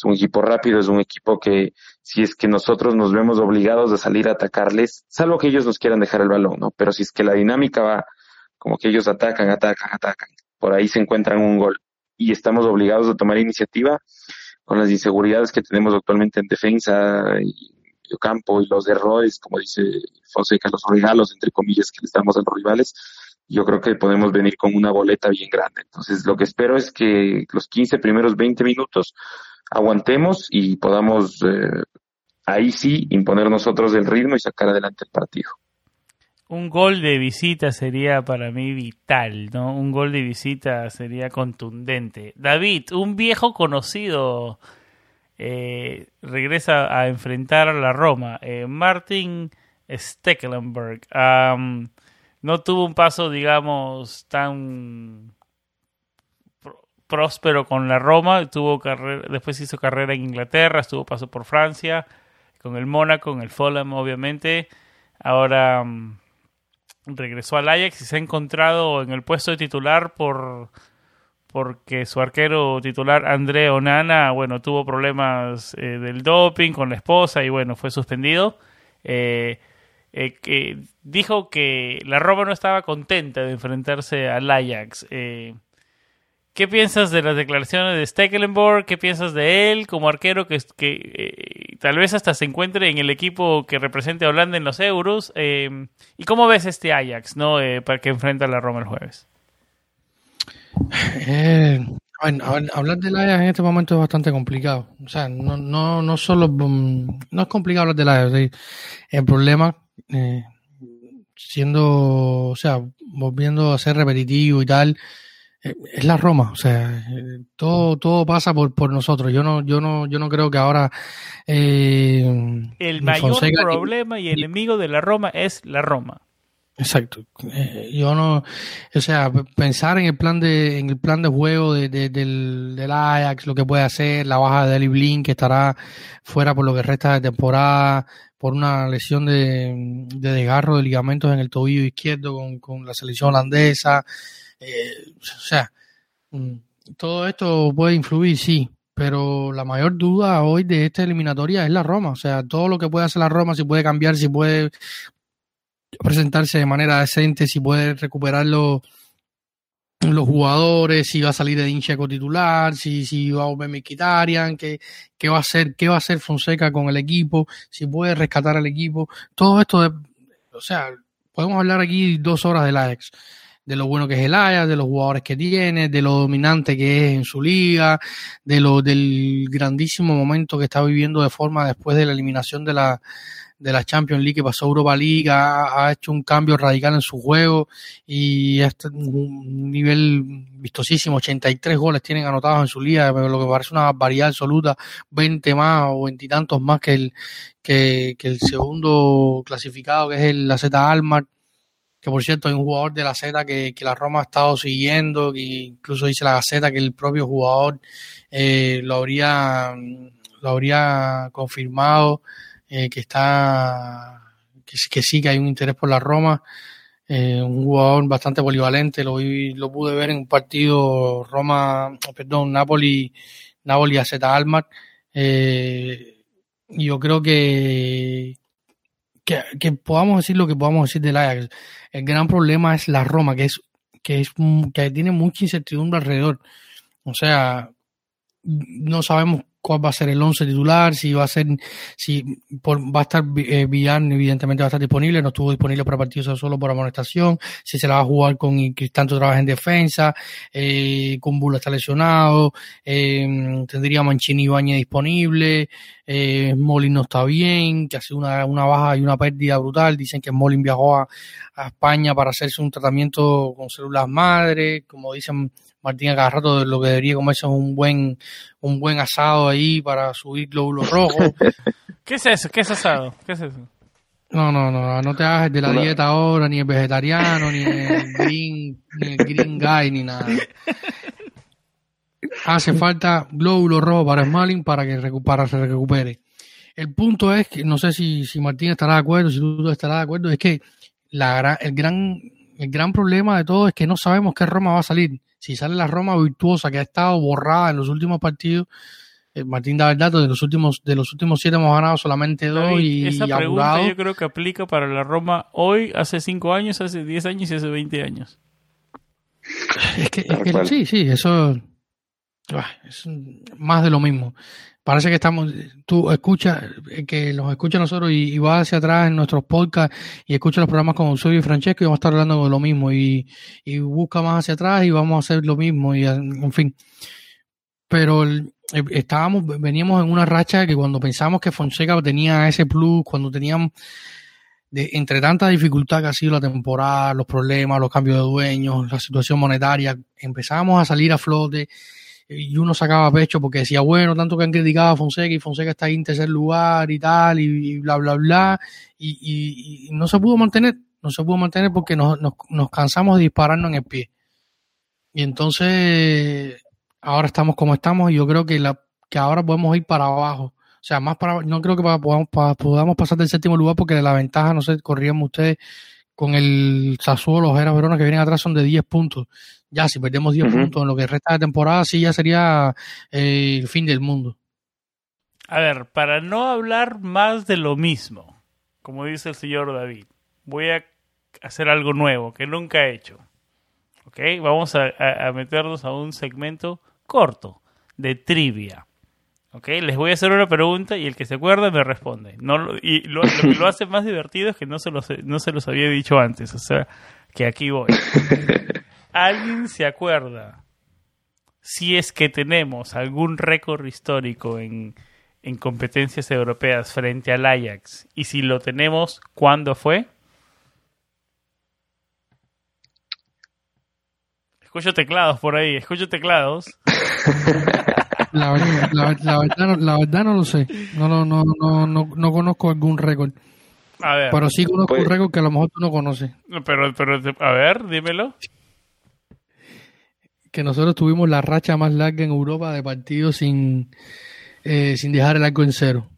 es un equipo rápido, es un equipo que si es que nosotros nos vemos obligados a salir a atacarles, salvo que ellos nos quieran dejar el balón, ¿no? Pero si es que la dinámica va como que ellos atacan, atacan, atacan, por ahí se encuentran un gol y estamos obligados a tomar iniciativa con las inseguridades que tenemos actualmente en defensa y campo y los errores, como dice Fonseca, los regalos, entre comillas, que le damos a los rivales, yo creo que podemos venir con una boleta bien grande. Entonces, lo que espero es que los 15 primeros 20 minutos aguantemos y podamos eh, ahí sí imponer nosotros el ritmo y sacar adelante el partido. Un gol de visita sería para mí vital, ¿no? Un gol de visita sería contundente. David, un viejo conocido eh, regresa a enfrentar a la Roma. Eh, Martin Stecklenburg no tuvo un paso, digamos, tan próspero con la Roma, tuvo carrera, después hizo carrera en Inglaterra, estuvo paso por Francia, con el Mónaco, con el Fulham obviamente, ahora mm, regresó al Ajax y se ha encontrado en el puesto de titular por porque su arquero titular André Onana, bueno, tuvo problemas eh, del doping con la esposa y bueno, fue suspendido. Eh, eh, que dijo que la Roma no estaba contenta de enfrentarse al Ajax. ¿Qué piensas de las declaraciones de Stekelenburg? ¿Qué piensas de él como arquero que, que tal vez hasta se encuentre en el equipo que represente a Holanda en los Euros? ¿Y cómo ves este Ajax no para que enfrenta a la Roma el jueves? Eh, hablar del Ajax en este momento es bastante complicado. O sea, no, no, no solo mm, no es complicado hablar del Ajax. El problema, eh, siendo, o sea, volviendo a ser repetitivo y tal, eh, es la Roma. O sea, todo, todo pasa por, por nosotros. Yo no, yo no, yo no creo que ahora el mayor problema y enemigo de la Roma es la Roma. Exacto. Eh, yo no, o sea, pensar en el plan de, en el plan de juego de, del, del, Ajax, lo que puede hacer, la baja de Eli Blin, que estará fuera por lo que resta de temporada, por una lesión de, de desgarro de ligamentos en el tobillo izquierdo con, con la selección holandesa. Eh, o sea, mm, todo esto puede influir, sí, pero la mayor duda hoy de esta eliminatoria es la Roma. O sea, todo lo que puede hacer la Roma, si puede cambiar, si puede presentarse de manera decente, si puede recuperar los, los jugadores, si va a salir de Incheco titular, si, si va a volver Mkhitaryan, qué, qué va a hacer, qué va a hacer Fonseca con el equipo, si puede rescatar al equipo, todo esto de, o sea, podemos hablar aquí dos horas del Ajax, de lo bueno que es el Ajax, de los jugadores que tiene, de lo dominante que es en su liga, de lo del grandísimo momento que está viviendo de forma después de la eliminación de la de la Champions League que pasó Europa League, ha, hecho un cambio radical en su juego y es un nivel vistosísimo, 83 goles tienen anotados en su liga, lo que parece una variedad absoluta, 20 más o 20 y tantos más que el, que, el segundo clasificado que es el, la Z Almar, que por cierto hay un jugador de la Z que, que la Roma ha estado siguiendo, que incluso dice la Gaceta que el propio jugador eh, lo habría lo habría confirmado eh, que está que, sí que hay un interés por la Roma, eh, un jugador bastante polivalente, lo lo pude ver en un partido Roma, perdón, Napoli, Napoli a Z Almar. Eh, yo creo que, que, podamos decir lo que podamos decir del Ajax. El gran problema es la Roma, que es que es que tiene mucha incertidumbre alrededor. O sea, no sabemos cuál va a ser el 11 titular, si va a ser, si va a estar eh, Villan, evidentemente va a estar disponible, no estuvo disponible para partidos solo por amonestación, si se la va a jugar con tanto trabaja en defensa, eh, Bula está lesionado, eh, tendría Manchini y disponible, eh, Molin no está bien, que hace una, una baja y una pérdida brutal, dicen que Molin viajó a, a España para hacerse un tratamiento con células madre, como dicen Martín cada rato lo que debería comerse es un buen, un buen asado ahí para subir glóbulos rojos. ¿Qué es eso? ¿Qué es asado? ¿Qué es eso? No, no, no, no te hagas de la dieta ahora, ni el vegetariano, ni el green, ni el green guy, ni nada. Hace falta glóbulos rojos para Smalling para que para se recupere. El punto es que, no sé si, si Martín estará de acuerdo, si tú estarás de acuerdo, es que la, el, gran, el gran problema de todo es que no sabemos qué Roma va a salir si sale la Roma virtuosa que ha estado borrada en los últimos partidos, eh, Martín da el dato, de los últimos, de los últimos siete hemos ganado solamente dos y, esa pregunta yo creo que aplica para la Roma hoy, hace cinco años, hace diez años y hace veinte años. Es que, es que sí, sí, eso es más de lo mismo parece que estamos, tú escuchas, eh, que los escucha nosotros y, vas hacia atrás en nuestros podcasts y escuchas los programas con Eusebio y Francesco y vamos a estar hablando de lo mismo y, busca más hacia atrás y vamos a hacer lo mismo y en fin. Pero eh, estábamos, veníamos en una racha que cuando pensamos que Fonseca tenía ese plus, cuando teníamos de, entre tanta dificultad que ha sido la temporada, los problemas, los cambios de dueños, la situación monetaria, empezábamos a salir a flote y uno sacaba pecho porque decía, bueno, tanto que han criticado a Fonseca y Fonseca está ahí en tercer lugar y tal, y, bla, bla, bla, y, no se pudo mantener, no se pudo mantener porque nos, nos, cansamos de dispararnos en el pie. Y entonces ahora estamos como estamos y yo creo que, la, que ahora podemos ir para abajo. O sea, más para no creo que podamos, podamos pasar del séptimo lugar porque de la ventaja, no sé, corríamos ustedes con el Sassuolo, los Eras Verona que vienen atrás son de 10 puntos. Ya, si perdemos 10 puntos en lo que resta de temporada, sí ya sería eh, el fin del mundo. A ver, para no hablar más de lo mismo, como dice el señor David, voy a hacer algo nuevo que nunca he hecho. ¿Ok? Vamos a, meternos a un segmento corto de trivia. ¿Ok? Les voy a hacer una pregunta y el que se acuerda me responde. No, y lo, que lo hace más divertido es que no se, los, no se los había dicho antes. O sea, que aquí voy. ¿Alguien se acuerda si es que tenemos algún récord histórico en, en competencias europeas frente al Ajax? Y si lo tenemos, ¿cuándo fue? Escucho teclados por ahí, escucho teclados. La, verdad, no lo sé. No, no, no, no, no, conozco algún récord. A ver. Pero sí conozco un pues- récord que a lo mejor tú no conoces. Pero, pero, a ver, dímelo. Que nosotros tuvimos la racha más larga en Europa de partidos sin, eh, sin dejar el arco en cero.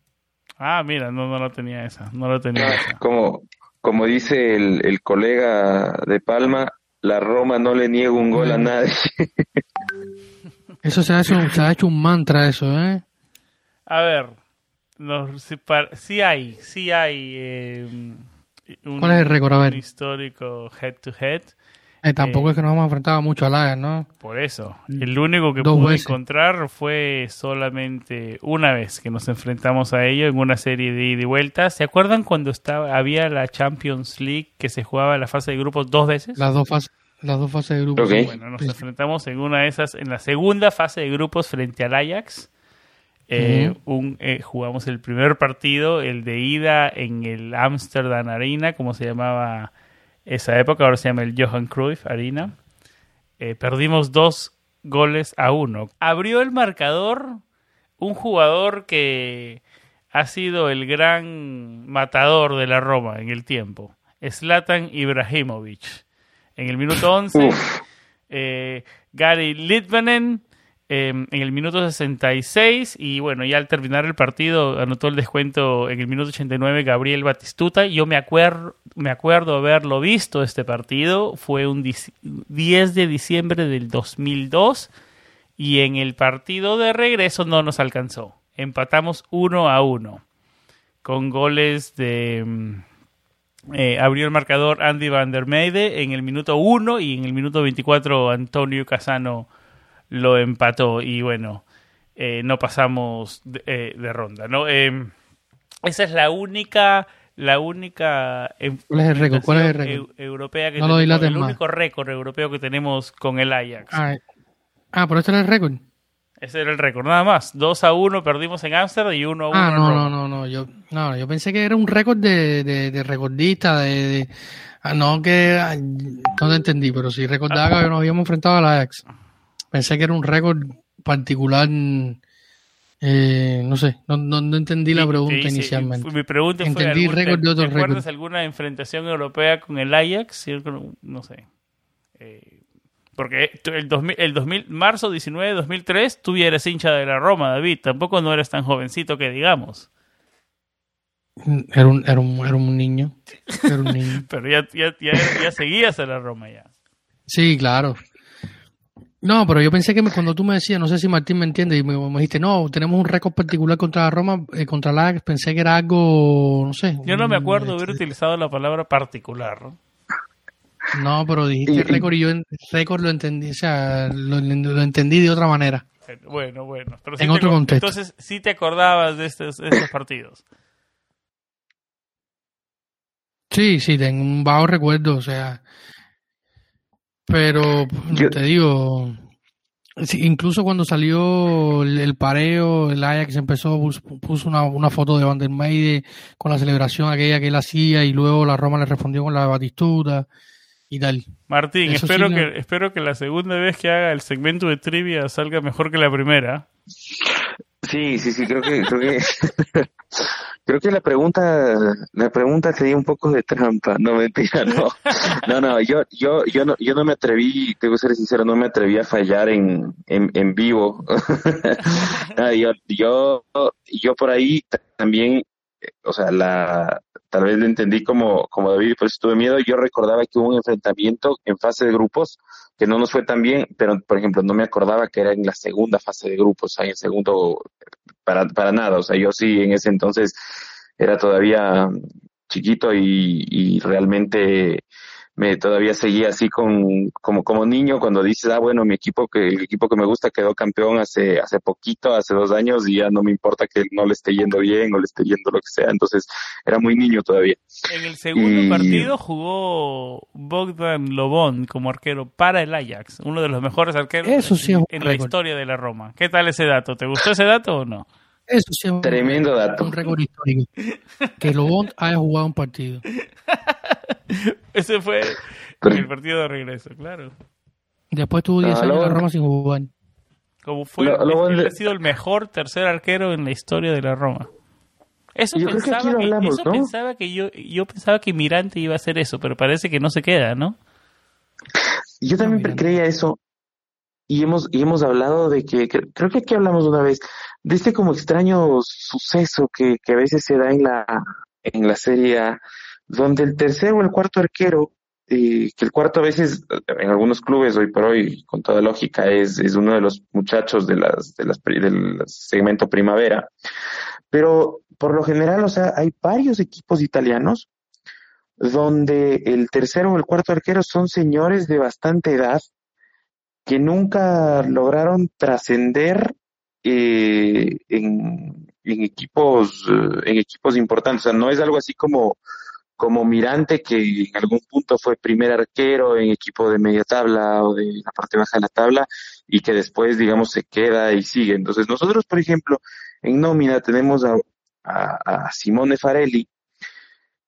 Ah, mira, no, no lo tenía esa. No lo tenía ah, esa. Como, como dice el, el colega de Palma, la Roma no le niega un gol a nadie. Eso se ha hecho, se ha hecho un mantra, eso, ¿eh? A ver, sí, hay, sí hay eh, un, ¿Cuál es el récord? A ver. histórico head to head. Eh, tampoco es que nos hemos enfrentado mucho a la ¿no? Por eso. El único que pude encontrar fue solamente una vez que nos enfrentamos a ello en una serie de ida y vuelta. ¿Se acuerdan cuando estaba había la Champions League que se jugaba la fase de grupos dos veces? Las dos fases. Las dos fases de grupos. Bueno, nos enfrentamos en una de esas, en la segunda fase de grupos frente al Ajax. Eh, un, eh, jugamos el primer partido, el de ida en el Amsterdam Arena, como se llamaba esa época, ahora se llama el Johan Cruyff Arena. Eh, perdimos dos goles a uno. Abrió el marcador un jugador que ha sido el gran matador de la Roma en el tiempo, Zlatan Ibrahimovic. En el minuto 11, eh, Gary Litvanen Em, en el minuto 66 y bueno, ya al terminar el partido anotó el descuento en el minuto 89 Gabriel Batistuta. Yo me, acuerdo me acuerdo haberlo visto este partido, fue un 10 de diciembre del 2002 y en el partido de regreso no nos alcanzó. Empatamos 1 a 1 con goles de... Em, eh, abrió el marcador Andy Van der Meide en el minuto 1 y en el minuto 24 Antonio Casano lo empató y bueno, eh, no pasamos de, eh, ronda, ¿no? Em, esa es la única la única ¿Cuál es el récord? ¿Cuál es el récord? europea que no tenemos, el único récord europeo que tenemos con el Ajax. Ah, ah pero este era el récord. Ese era el récord, nada más. 2 a 1 perdimos en Amsterdam y 1 a 1 Ah, no, no, no, no, yo, no, yo pensé que era un récord de, de, de recordista, de, ah, no que, no te entendí, pero sí recordaba que nos habíamos enfrentado al Ajax. Pensé que era un récord particular. Eh, no sé, no, no, entendí la pregunta inicialmente. Mi pregunta Entendí fue, récord de otro récord. ¿Recuerdas alguna enfrentación europea con el Ajax? No sé. Eh, porque el 2000, el 2000, marzo 19 2003 tú ya eres hincha de la Roma, David. Tampoco no eres tan jovencito que digamos. Era un, era un, era un niño. Era un niño. Pero ya, ya, ya, ya seguías a la Roma ya. Sí, claro. No, pero yo pensé que cuando tú me decías, no sé si Martín me entiende, y me, dijiste, no, tenemos un récord particular contra la Roma, eh, contra la pensé que era algo, no sé. Yo no me acuerdo de haber este, utilizado la palabra particular, ¿no? No, pero dijiste récord y yo récord lo entendí, o sea, lo, entendí de otra manera. Bueno, bueno. en otro contexto. Entonces, sí te acordabas de estos, de estos partidos. Sí, sí, tengo un vago recuerdo, o sea, pero te digo, incluso cuando salió el, pareo, el Ajax empezó, puso una, una foto de Van der Meide con la celebración aquella que él hacía y luego la Roma le respondió con la batistuta y tal. Martín, espero, que, espero que la segunda vez que haga el segmento de trivia salga mejor que la primera. Sí, sí, sí, creo que, creo que, Creo que la pregunta, la pregunta sería un poco de trampa, no mentira, no, no, no, yo, yo, yo no, yo no me atreví, tengo que ser sincero, no me atreví a fallar en, en, en vivo. yo, yo, yo por ahí también, o sea, la, tal vez lo entendí como, como David, por eso tuve miedo. Yo recordaba que hubo un enfrentamiento en fase de grupos que no nos fue tan bien, pero por ejemplo, no me acordaba que era en la segunda fase de grupos, ahí en segundo, para, para nada. O sea, yo sí en ese entonces era todavía chiquito y, y realmente me todavía seguía así con como como niño cuando dices ah bueno mi equipo que el equipo que me gusta quedó campeón hace hace poquito hace dos años y ya no me importa que no le esté yendo bien o le esté yendo lo que sea entonces era muy niño todavía en el segundo partido jugó Bogdan Lobón como arquero para el Ajax uno de los mejores arqueros en, la historia de la Roma qué tal ese dato te gustó ese dato o no eso sí es un, Tremendo dato. Un récord histórico. Que Lobón haya jugado un partido. Ese fue el partido de regreso, claro. Después tuvo 10 años en la Roma sin jugar. Como fue, lo, ha sido el mejor tercer arquero en la historia de la Roma. Eso pensaba que, eso pensaba que yo, yo pensaba que Mirante iba a hacer eso, pero parece que no se queda, ¿no? Yo también creía eso y hemos y hemos hablado de que, creo que aquí hablamos una vez de este como extraño suceso que, que a veces se da en la en la serie donde el tercero o el cuarto arquero, que el cuarto a veces, en algunos clubes hoy por hoy, con toda lógica, es, es uno de los muchachos de las, del segmento primavera, pero por lo general, o sea, hay varios equipos italianos donde el tercero o el cuarto arquero son señores de bastante edad que nunca lograron trascender eh, en, en, equipos eh, en equipos importantes. O sea, no es algo así como como Mirante, que en algún punto fue primer arquero en equipo de media tabla o de la parte baja de la tabla y que después, digamos, se queda y sigue. Entonces, nosotros, por ejemplo, en nómina tenemos a, a, Simone Farelli,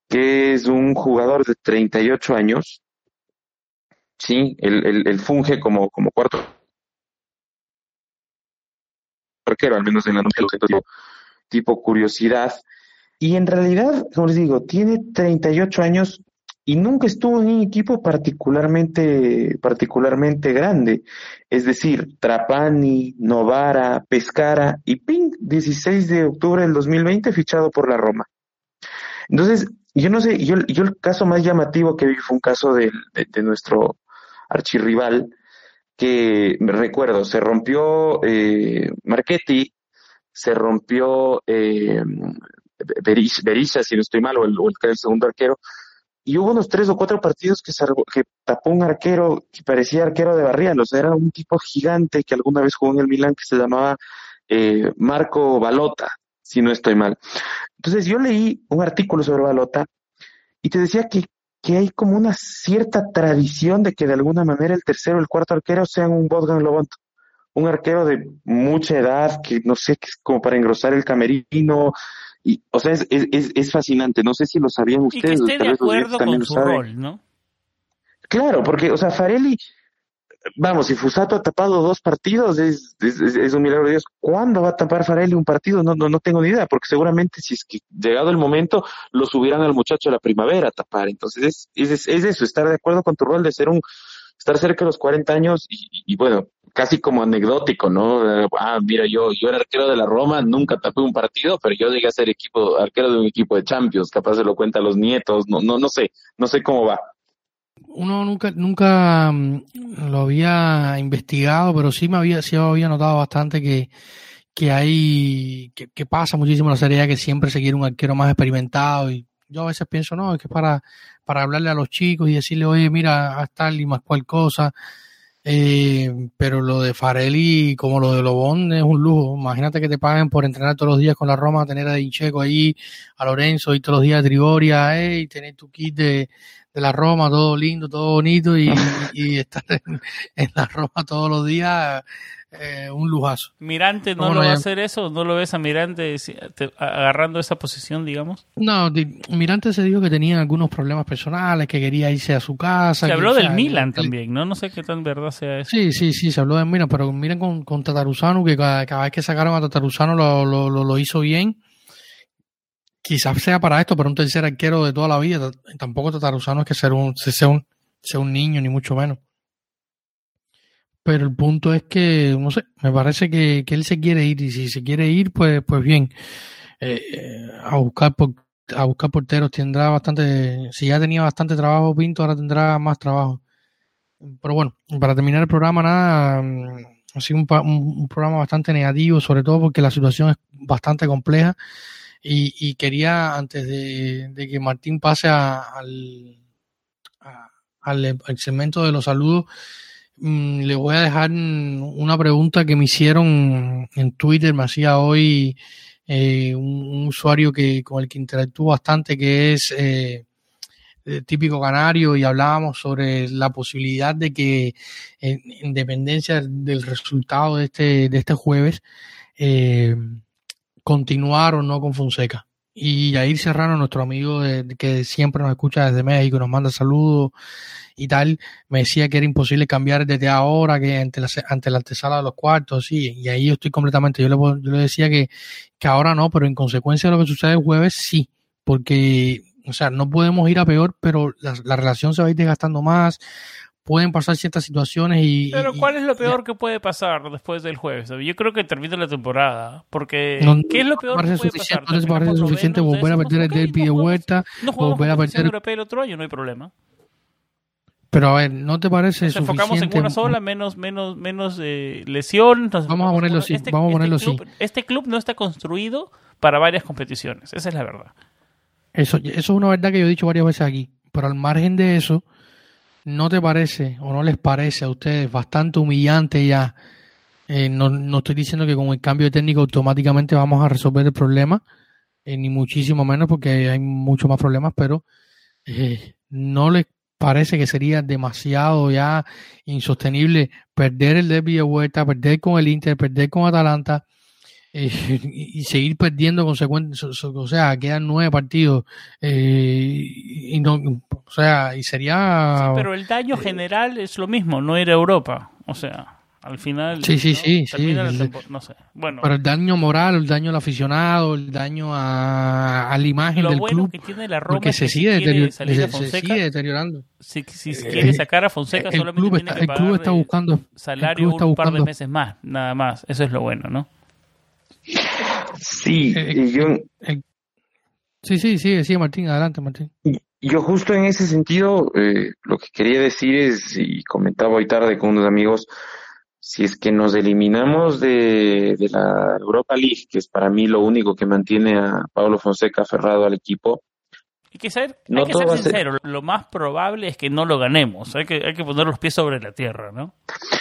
que es un jugador de 38 años. Sí, él, funge como, como cuarto arquero, al menos en la nómina, tipo curiosidad y en realidad, como les digo, tiene 38 años y nunca estuvo en un equipo particularmente, particularmente grande. Es decir, Trapani, Novara, Pescara y Ping, 16 de octubre del 2020, fichado por la Roma. Entonces, yo no sé, yo, yo el caso más llamativo que vi fue un caso de, de, nuestro archirrival, que recuerdo, se rompió eh, Marchetti, se rompió eh, Berisha, si no estoy mal, o el, el, segundo arquero, y hubo unos tres o cuatro partidos que, que tapó un arquero que parecía arquero de Barrial, o sea, era un tipo gigante que alguna vez jugó en el Milan que se llamaba eh, Marco Balota, si no estoy mal. Entonces yo leí un artículo sobre Balota y te decía que, que hay como una cierta tradición de que de alguna manera el tercero o el cuarto arquero sean un Bogdan Lobont un arquero de mucha edad, que no sé, que es como para engrosar el camerino, y, o sea, es, es, es fascinante. No sé si lo sabían ustedes. Y que esté de acuerdo con su rol, ¿no? Claro, porque, o sea, Farelli, vamos, si Fusato ha tapado dos partidos, es, es, es, un milagro de Dios. ¿Cuándo va a tapar Farelli un partido? No, no, no tengo ni idea, porque seguramente si es que llegado el momento, lo subirán al muchacho de la primavera a tapar. Entonces, es, es, es eso, estar de acuerdo con tu rol de ser un, estar cerca de los 40 años y, y bueno, casi como anecdótico, ¿no? Ah, mira, yo, yo era arquero de la Roma, nunca tapé un partido, pero yo llegué a ser equipo, arquero de un equipo de Champions, capaz se lo cuenta los nietos, no, no, no sé, no sé cómo va. Uno nunca, nunca mm, lo había investigado, pero sí me había, sí había notado bastante que, que hay, que, que pasa muchísimo la serie que siempre se quiere un arquero más experimentado y yo a veces pienso, no, es que para, para hablarle a los chicos y decirle, oye, mira, haz tal y más cual cosa, eh, pero lo de Farelli, como lo de Lobón, es un lujo. Imagínate que te paguen por entrenar todos los días con la Roma, tener a Dincheco ahí, a Lorenzo y todos los días a Trigoria, eh, y tener tu kit de, de la Roma, todo lindo, todo bonito, y, y estar en, la Roma todos los días, eh, un lujazo. ¿Mirante no lo va a hacer eso? ¿No lo ves a Mirante agarrando esa posición, digamos? No, Mirante se dijo que tenía algunos problemas personales, que quería irse a su casa. Se habló del Milan también, ¿no? No sé qué tan verdad sea eso. Sí, sí, sí, se habló del Milan, pero miren con, con Tataruzano, que cada, vez que sacaron a Tataruzano lo, lo, lo, lo hizo bien quizás sea para esto, pero un tercer arquero de toda la vida. Tampoco Tataruzano es que sea un, sea un, sea un niño, ni mucho menos. Pero el punto es que, no sé, me parece que, que él se quiere ir y si se quiere ir, pues, pues bien, eh, eh a buscar por, a buscar porteros tendrá bastante, si ya tenía bastante trabajo Pinto, ahora tendrá más trabajo. Pero bueno, para terminar el programa, nada, mm, ha sido un, un, programa bastante negativo, sobre todo porque la situación es bastante compleja y, y quería, antes de, que Martín pase a, al, al, segmento de los saludos, le voy a dejar una pregunta que me hicieron en Twitter, me hacía hoy eh, un, un, usuario que con el que interactúo bastante, que es eh, típico canario, y hablábamos sobre la posibilidad de que, en, en dependencia del resultado de este, de este jueves, eh, continuar o no con Fonseca. Y Yair Serrano, nuestro amigo de, que siempre nos escucha desde México, nos manda saludos y tal, me decía que era imposible cambiar desde ahora, que ante la, ante la antesala de los cuartos, sí, y ahí yo estoy completamente, yo le, yo le decía que, que ahora no, pero en consecuencia de lo que sucede el jueves, sí, porque, o sea, no podemos ir a peor, pero la, la relación se va a ir desgastando más, pueden pasar ciertas situaciones y... Pero ¿cuál y, es lo peor que puede pasar después del jueves? Yo creo que termina la temporada, porque no, ¿qué es lo peor que puede pasar? No les parece suficiente volver a perder el derby de vuelta, no volver a perder... el otro año, no hay problema. Pero a ver, ¿no te parece nos suficiente? enfocamos en una sola, menos menos menos eh, lesión. Vamos a ponerlo así, este, vamos a ponerlo este club, así. Este club no está construido para varias competiciones, esa es la verdad. Eso, eso es una verdad que yo he dicho varias veces aquí, pero al margen de eso, ¿no te parece o no les parece a ustedes bastante humillante ya? Eh, no, no, estoy diciendo que con el cambio de técnico automáticamente vamos a resolver el problema, eh, ni muchísimo menos porque hay muchos más problemas, pero eh, no les parece que sería demasiado ya insostenible perder el derby de vuelta, perder con el Inter, perder con Atalanta eh, y, seguir perdiendo consecuencias, o sea, quedan nueve partidos eh, y no, o sea, y sería... Sí, pero el daño general es lo mismo, no era Europa, o sea, al final... Sí, sí, ¿no? sí, sí. El, no sé. Bueno, pero el daño moral, el daño al aficionado, el daño a, a la imagen lo del bueno club, que tiene la Roma porque es se, que sigue si se, a Fonseca, se sigue deteriorando. Si, si, si quiere sacar a Fonseca el solamente club tiene está, que el club está buscando salario el club está un par de meses más, nada más. Eso es lo bueno, ¿no? Sí, Eh, y yo, eh, sí, sí, sigue, sigue Martín, adelante Martín. yo justo en ese sentido, eh, lo que quería decir es, y comentaba hoy tarde con unos amigos, si es que nos eliminamos de, de la Europa League, que es para mí lo único que mantiene a Pablo Fonseca aferrado al equipo, Hay que ser, No hay que ser sincero, lo más probable es que no lo ganemos. Hay que, hay que poner los pies sobre la tierra, ¿no?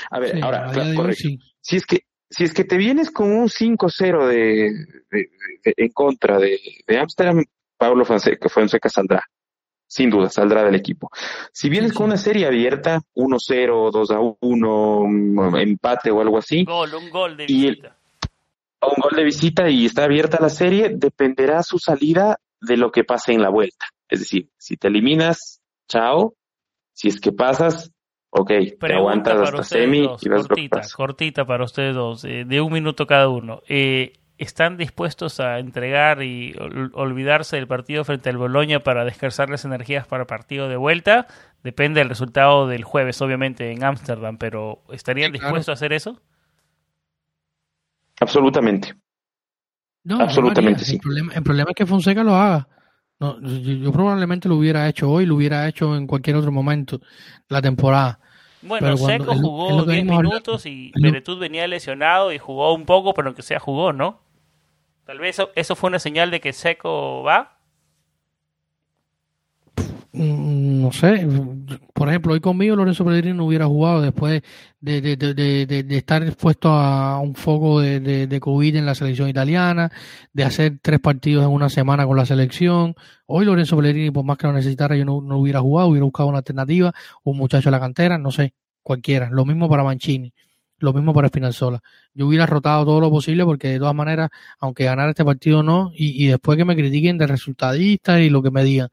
a ver, Sí, ahora, claro, correcto. sí. si es que si es que te vienes con un 5-0 de, de- de- en contra de, Ámsterdam, Pablo Fonseca, Fonseca saldrá. Sin duda, saldrá del equipo. Si vienes con una serie abierta, 1-0, 2-1, mm, empate o algo así, Gol, un gol de Y el- visita. un gol de visita y está abierta la serie, dependerá su salida de lo que pase en la vuelta. Es decir, si te eliminas, chao. Si es que pasas, ok, te Pregunta aguantas para hasta semi dos, y que cortita, cortita para ustedes dos, eh, de un minuto cada uno. Eh, ¿Están dispuestos a entregar y ol- olvidarse del partido frente al Boloña para descansar las energías para partido de vuelta? Depende del resultado del jueves, obviamente, en Ámsterdam, pero ¿estarían Sí, claro. dispuestos a hacer eso? Absolutamente. No, Absolutamente haría. sí. El problema, el problema es que Fonseca lo haga. No, yo, yo probablemente lo hubiera hecho hoy, lo hubiera hecho en cualquier otro momento de la temporada. Bueno, cuando- Seco jugó lo que 10 venimos hablando. minutos y Beretut venía lesionado y jugó un poco, pero aunque sea jugó, ¿no? Tal vez eso, eso fue una señal de que Seco va. Mm, No sé, por ejemplo, hoy conmigo Lorenzo Pellegrini no hubiera jugado después de, de, de, estar expuesto a un foco de, COVID en la selección italiana, de hacer tres partidos en una semana con la selección. Hoy Lorenzo Pellegrini, por más que lo necesitara, yo no, no hubiera jugado, hubiera buscado una alternativa, un muchacho de la cantera, no sé, cualquiera. Lo mismo para Mancini, lo mismo para Spinazzola. Yo hubiera rotado todo lo posible porque de todas maneras, aunque ganar este partido no, y, y después que me critiquen de resultadista y lo que me digan.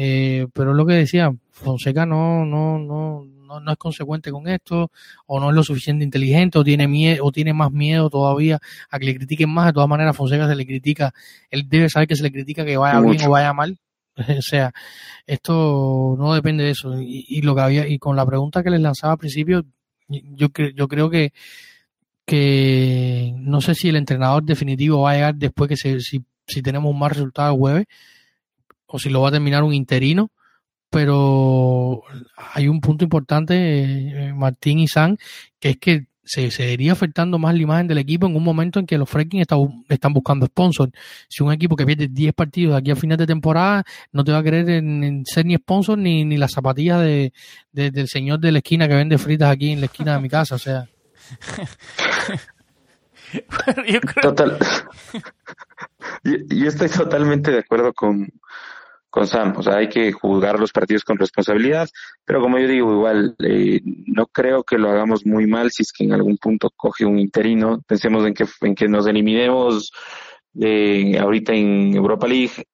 Eh, pero lo que decía, Fonseca no, no, no, no, no es consecuente con esto, o no es lo suficiente inteligente, o tiene miedo, o tiene más miedo todavía a que le critiquen más. De todas maneras, Fonseca se le critica, él debe saber que se le critica que vaya bien o vaya mal. O sea, esto no depende de eso. Y, lo que había, y con la pregunta que les lanzaba al principio, yo, yo creo que, que no sé si el entrenador definitivo va a llegar después que se, si, si tenemos un mal resultado el jueves, o si lo va a terminar un interino, pero hay un punto importante, eh, Martín y San, que es que se seguiría afectando más la imagen del equipo en un momento en que los Freaking están buscando sponsor. Si un equipo que pierde 10 partidos aquí a final de temporada no te va a querer en, ser ni sponsor ni, ni las zapatillas de, del señor de la esquina que vende fritas aquí en la esquina de mi casa, o sea. Total. yo estoy totalmente de acuerdo con, con. O sea, hay que jugar los partidos con responsabilidad, pero como yo digo, igual, eh, no creo que lo hagamos muy mal si es que en algún punto coge un interino. Pensemos en que, en que nos eliminemos eh, ahorita en Europa League.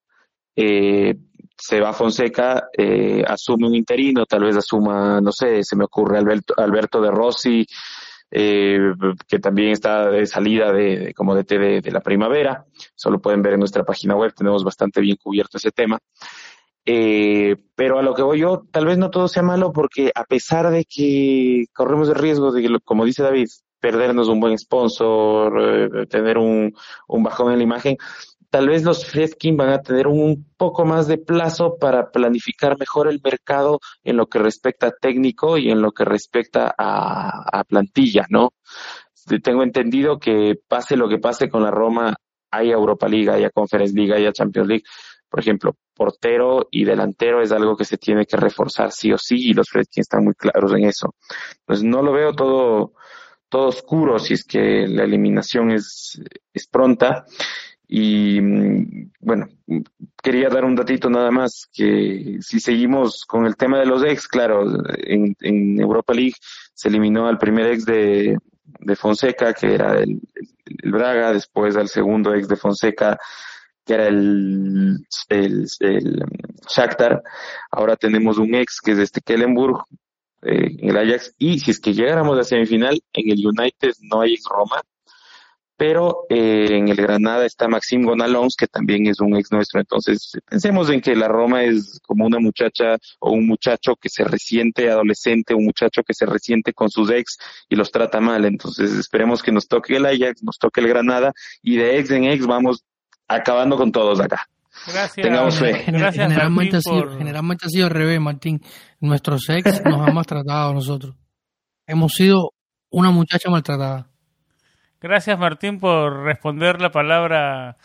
Eh, se va Fonseca, eh, asume un interino, tal vez asuma, no sé, se me ocurre Alberto, Alberto de Rossi, eh, que también está de salida de, como de, de, de la primavera. Solo pueden ver en nuestra página web, tenemos bastante bien cubierto ese tema. Eh, pero a lo que voy yo, tal vez no todo sea malo porque a pesar de que corremos el riesgo de como dice David, perdernos un buen sponsor, eh, tener un, un bajón en la imagen, tal vez los Fredkin van a tener un poco más de plazo para planificar mejor el mercado en lo que respecta a técnico y en lo que respecta a, plantilla, ¿no? Tengo entendido que pase lo que pase con la Roma, hay Europa League, hay Conference League, hay Champions League. Por ejemplo, portero y delantero es algo que se tiene que reforzar sí o sí y los Fredkin están muy claros en eso. Pues no lo veo todo, todo oscuro si es que la eliminación es, es pronta y mm, bueno, quería dar un datito nada más, que si seguimos con el tema de los ex, claro, en, en Europa League se eliminó al primer ex de, de Fonseca, que era el, el, Braga, después al segundo ex de Fonseca, que era el, el, Shakhtar. Ahora tenemos un ex que es este Kellenburg, eh, en el Ajax, y si es que llegáramos a semifinal, en el United no hay ex Roma, pero eh, en el Granada está Maxim Gonalons, que también es un ex nuestro. Entonces, pensemos en que la Roma es como una muchacha o un muchacho que se resiente adolescente, un muchacho que se resiente con sus ex y los trata mal. Entonces, esperemos que nos toque el Ajax, nos toque el Granada y de ex en ex vamos acabando con todos acá. Gracias. Tengamos fe. generalmente, ha sido, generalmente ha sido al revés, Martín. Nuestros ex nos han maltratado a nosotros. Hemos sido una muchacha maltratada. Gracias Martín por responder la palabra,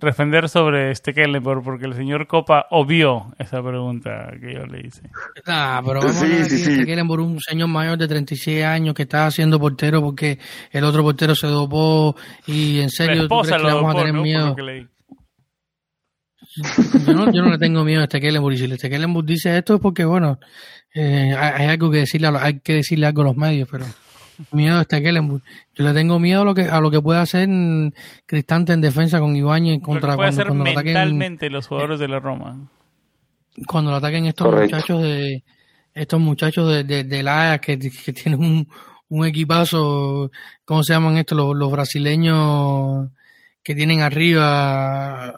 responder sobre este Kellenborg, porque el señor Copa obvió esa pregunta que yo le hice. Ah, pero vamos a ver sí, este Kellenborg, un señor mayor de 36 años que está haciendo portero porque el otro portero se dopó y en serio ¿tú crees que le vamos a tener miedo? Yo no, yo no le tengo miedo a este Kellenburg y si este Kellenburg dice esto es porque bueno eh, hay, algo que decirle hay que decirle algo a los medios pero miedo a este Kellenburg. Yo le tengo miedo a lo que a lo que puede hacer Cristante en defensa con Ibáñez contra puede cuando, cuando mentalmente los jugadores de la Roma. Cuando lo ataquen estos muchachos de estos muchachos de, de, de la que, que tienen un, un equipazo, ¿cómo se llaman estos? Los, los brasileños que tienen arriba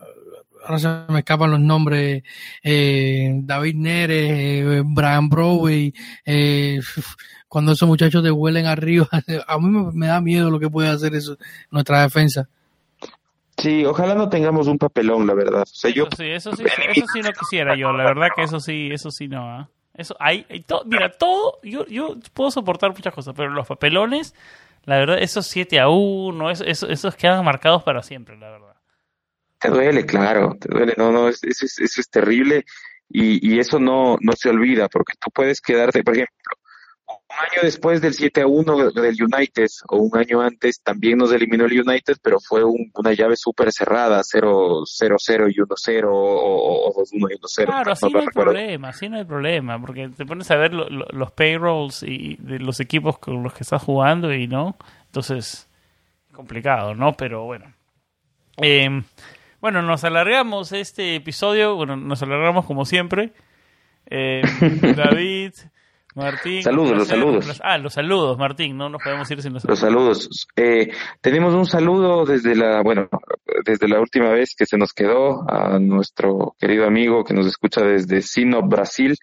ahora se me escapan los nombres, eh, David Neres, eh, Brian Broadway, eh, cuando esos muchachos te huelen arriba, a mí me, da miedo lo que puede hacer eso, nuestra defensa. Sí, ojalá no tengamos un papelón, la verdad. eso sí, eso sí, eso sí no quisiera yo, la verdad que eso sí, eso sí no. ¿ah? Eso hay, todo, mira, todo, yo, yo puedo soportar muchas cosas, pero los papelones, la verdad, esos 7 a 1, eso, esos quedan marcados para siempre, la verdad. Te duele, claro, te duele, no, no, eso es, eso es terrible y, y eso no, no se olvida, porque tú puedes quedarte, por ejemplo, un año después del 7 a 1 del United, o un año antes, también nos eliminó el United, pero fue una llave súper cerrada, 0-0 y 1-0, o, 2-1 y 1-0. Claro, así no, hay problema, así no hay problema, porque te pones a ver los payrolls y de los equipos con los que estás jugando y no, entonces, complicado, ¿no? Pero bueno. Eh, bueno, nos alargamos este episodio, bueno, nos alargamos como siempre. Eh, David Martín. Saludos, los saludos. Ah, los saludos, Martín, no nos podemos ir sin los saludos. Los saludos. Eh, tenemos un saludo desde la, bueno, desde la última vez que se nos quedó a nuestro querido amigo que nos escucha desde Sino, Brasil,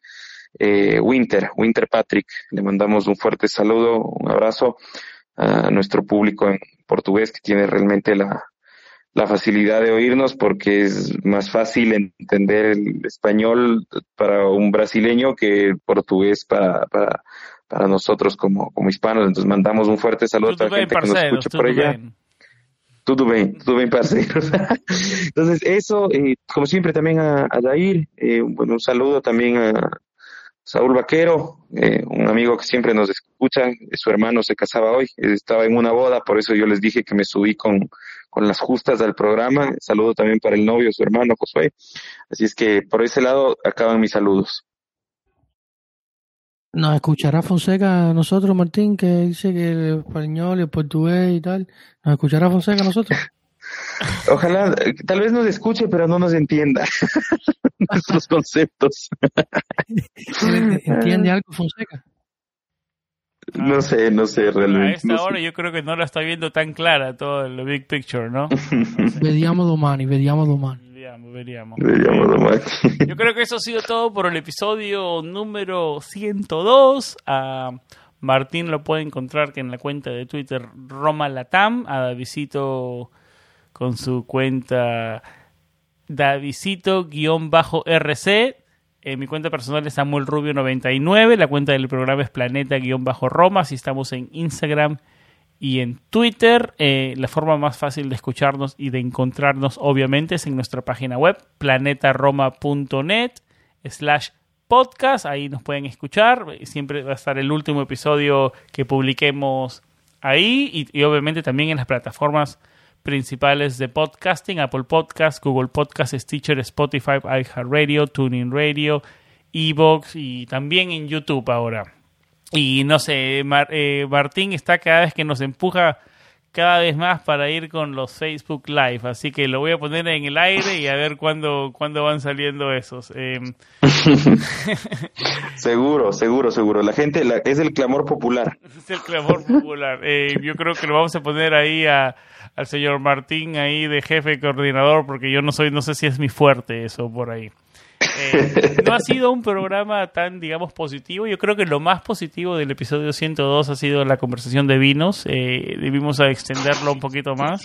eh, Winter, Winter Patrick. Le mandamos un fuerte saludo, un abrazo a nuestro público en portugués que tiene realmente la, la facilidad de oírnos porque es más fácil entender el español para un brasileño que el portugués para, para, para nosotros como, como hispanos. Entonces mandamos un fuerte saludo a la gente que nos escucha por allá. Todo bien, todo bien, parceros. Entonces, eso, eh, como siempre, también a, a Dair, eh, bueno, un saludo también a, Saúl Vaquero, eh, un amigo que siempre nos escucha, su hermano se casaba hoy, estaba en una boda, por eso yo les dije que me subí con, con las justas del programa. Saludo también para el novio, su hermano Josué. Así es que por ese lado acaban mis saludos. ¿Nos escuchará Fonseca a nosotros, Martín, que dice que el español, el portugués y tal? ¿Nos escuchará Fonseca nosotros? Ojalá, tal vez nos escuche, pero no nos entienda nuestros conceptos. ¿Entiende algo Fonseca? No sé, no sé realmente. A esta hora yo creo que no la está viendo tan clara todo el big picture, ¿no? vediamo domani, vediamo domani. Vediamo, vediamo. domani. Yo creo que eso ha sido todo por el episodio número 102. A Martín lo puede encontrar que en la cuenta de Twitter Roma Latam. A Davidito con su cuenta Davidito-RC. En mi cuenta personal es Samuel Rubio 99. La cuenta del programa es Planeta-Roma. Si estamos en Instagram y en Twitter. Eh, la forma más fácil de escucharnos y de encontrarnos, obviamente, es en nuestra página web, planetaroma.net slash podcast. Ahí nos pueden escuchar. Siempre va a estar el último episodio que publiquemos ahí y obviamente también en las plataformas principales de podcasting, Apple Podcast, Google Podcast, Stitcher, Spotify, iHeartRadio, TuneIn Radio, Evox y también en YouTube ahora. Y no sé, eh, Martín está cada vez que nos empuja cada vez más para ir con los Facebook Live, así que lo voy a poner en el aire y a ver cuándo, cuándo van saliendo esos. Em, seguro, seguro, seguro. La gente es el clamor popular. Es el clamor popular. Eh, yo creo que lo vamos a poner ahí a, al señor Martín ahí de jefe coordinador, porque yo no soy, no sé si es mi fuerte eso por ahí. Eh, no ha sido un programa tan, digamos, positivo. Yo creo que lo más positivo del episodio 102 ha sido la conversación de vinos. Eh, debimos extenderlo un poquito más.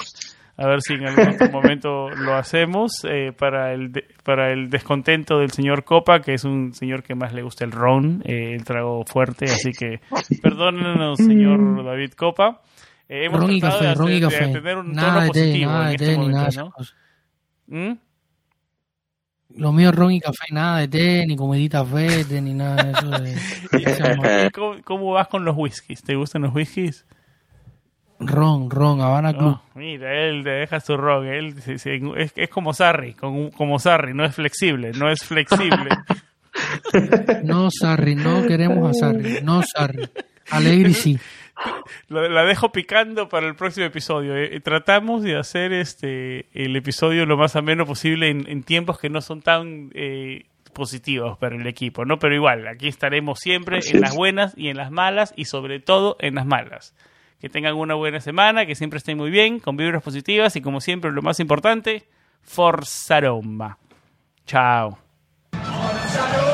A ver si en algún momento lo hacemos eh, para, el para el descontento del señor Copa, que es un señor que más le gusta el ron, el trago fuerte. Así que perdónenos, señor David Copa. Eh, hemos ron tratado café, de, de, de, tener un nada tono positivo en este momento, ¿no? ¿Mm? Lo mío es ron y café, nada de té, ni comiditas verdes, ni nada de eso. De... ¿Cómo, ¿Cómo, vas con los whiskies? ¿Te gustan los whiskies? Ron, ron, Habana Club. Oh, mira, él te deja su ron. Él es, es como Sarri, como, como Sarri, no es flexible, no es flexible. no, Sarri, no queremos a Sarri, no Sarri. Alegre sí la dejo picando para el próximo episodio. Eh, tratamos de hacer este el episodio lo más ameno posible en, tiempos que no son tan eh, positivos para el equipo, ¿no? Pero igual, aquí estaremos siempre en las buenas y en las malas y sobre todo en las malas. Que tengan una buena semana, que siempre estén muy bien, con vibras positivas y como siempre lo más importante, Forza Roma. Chao. Forza Roma.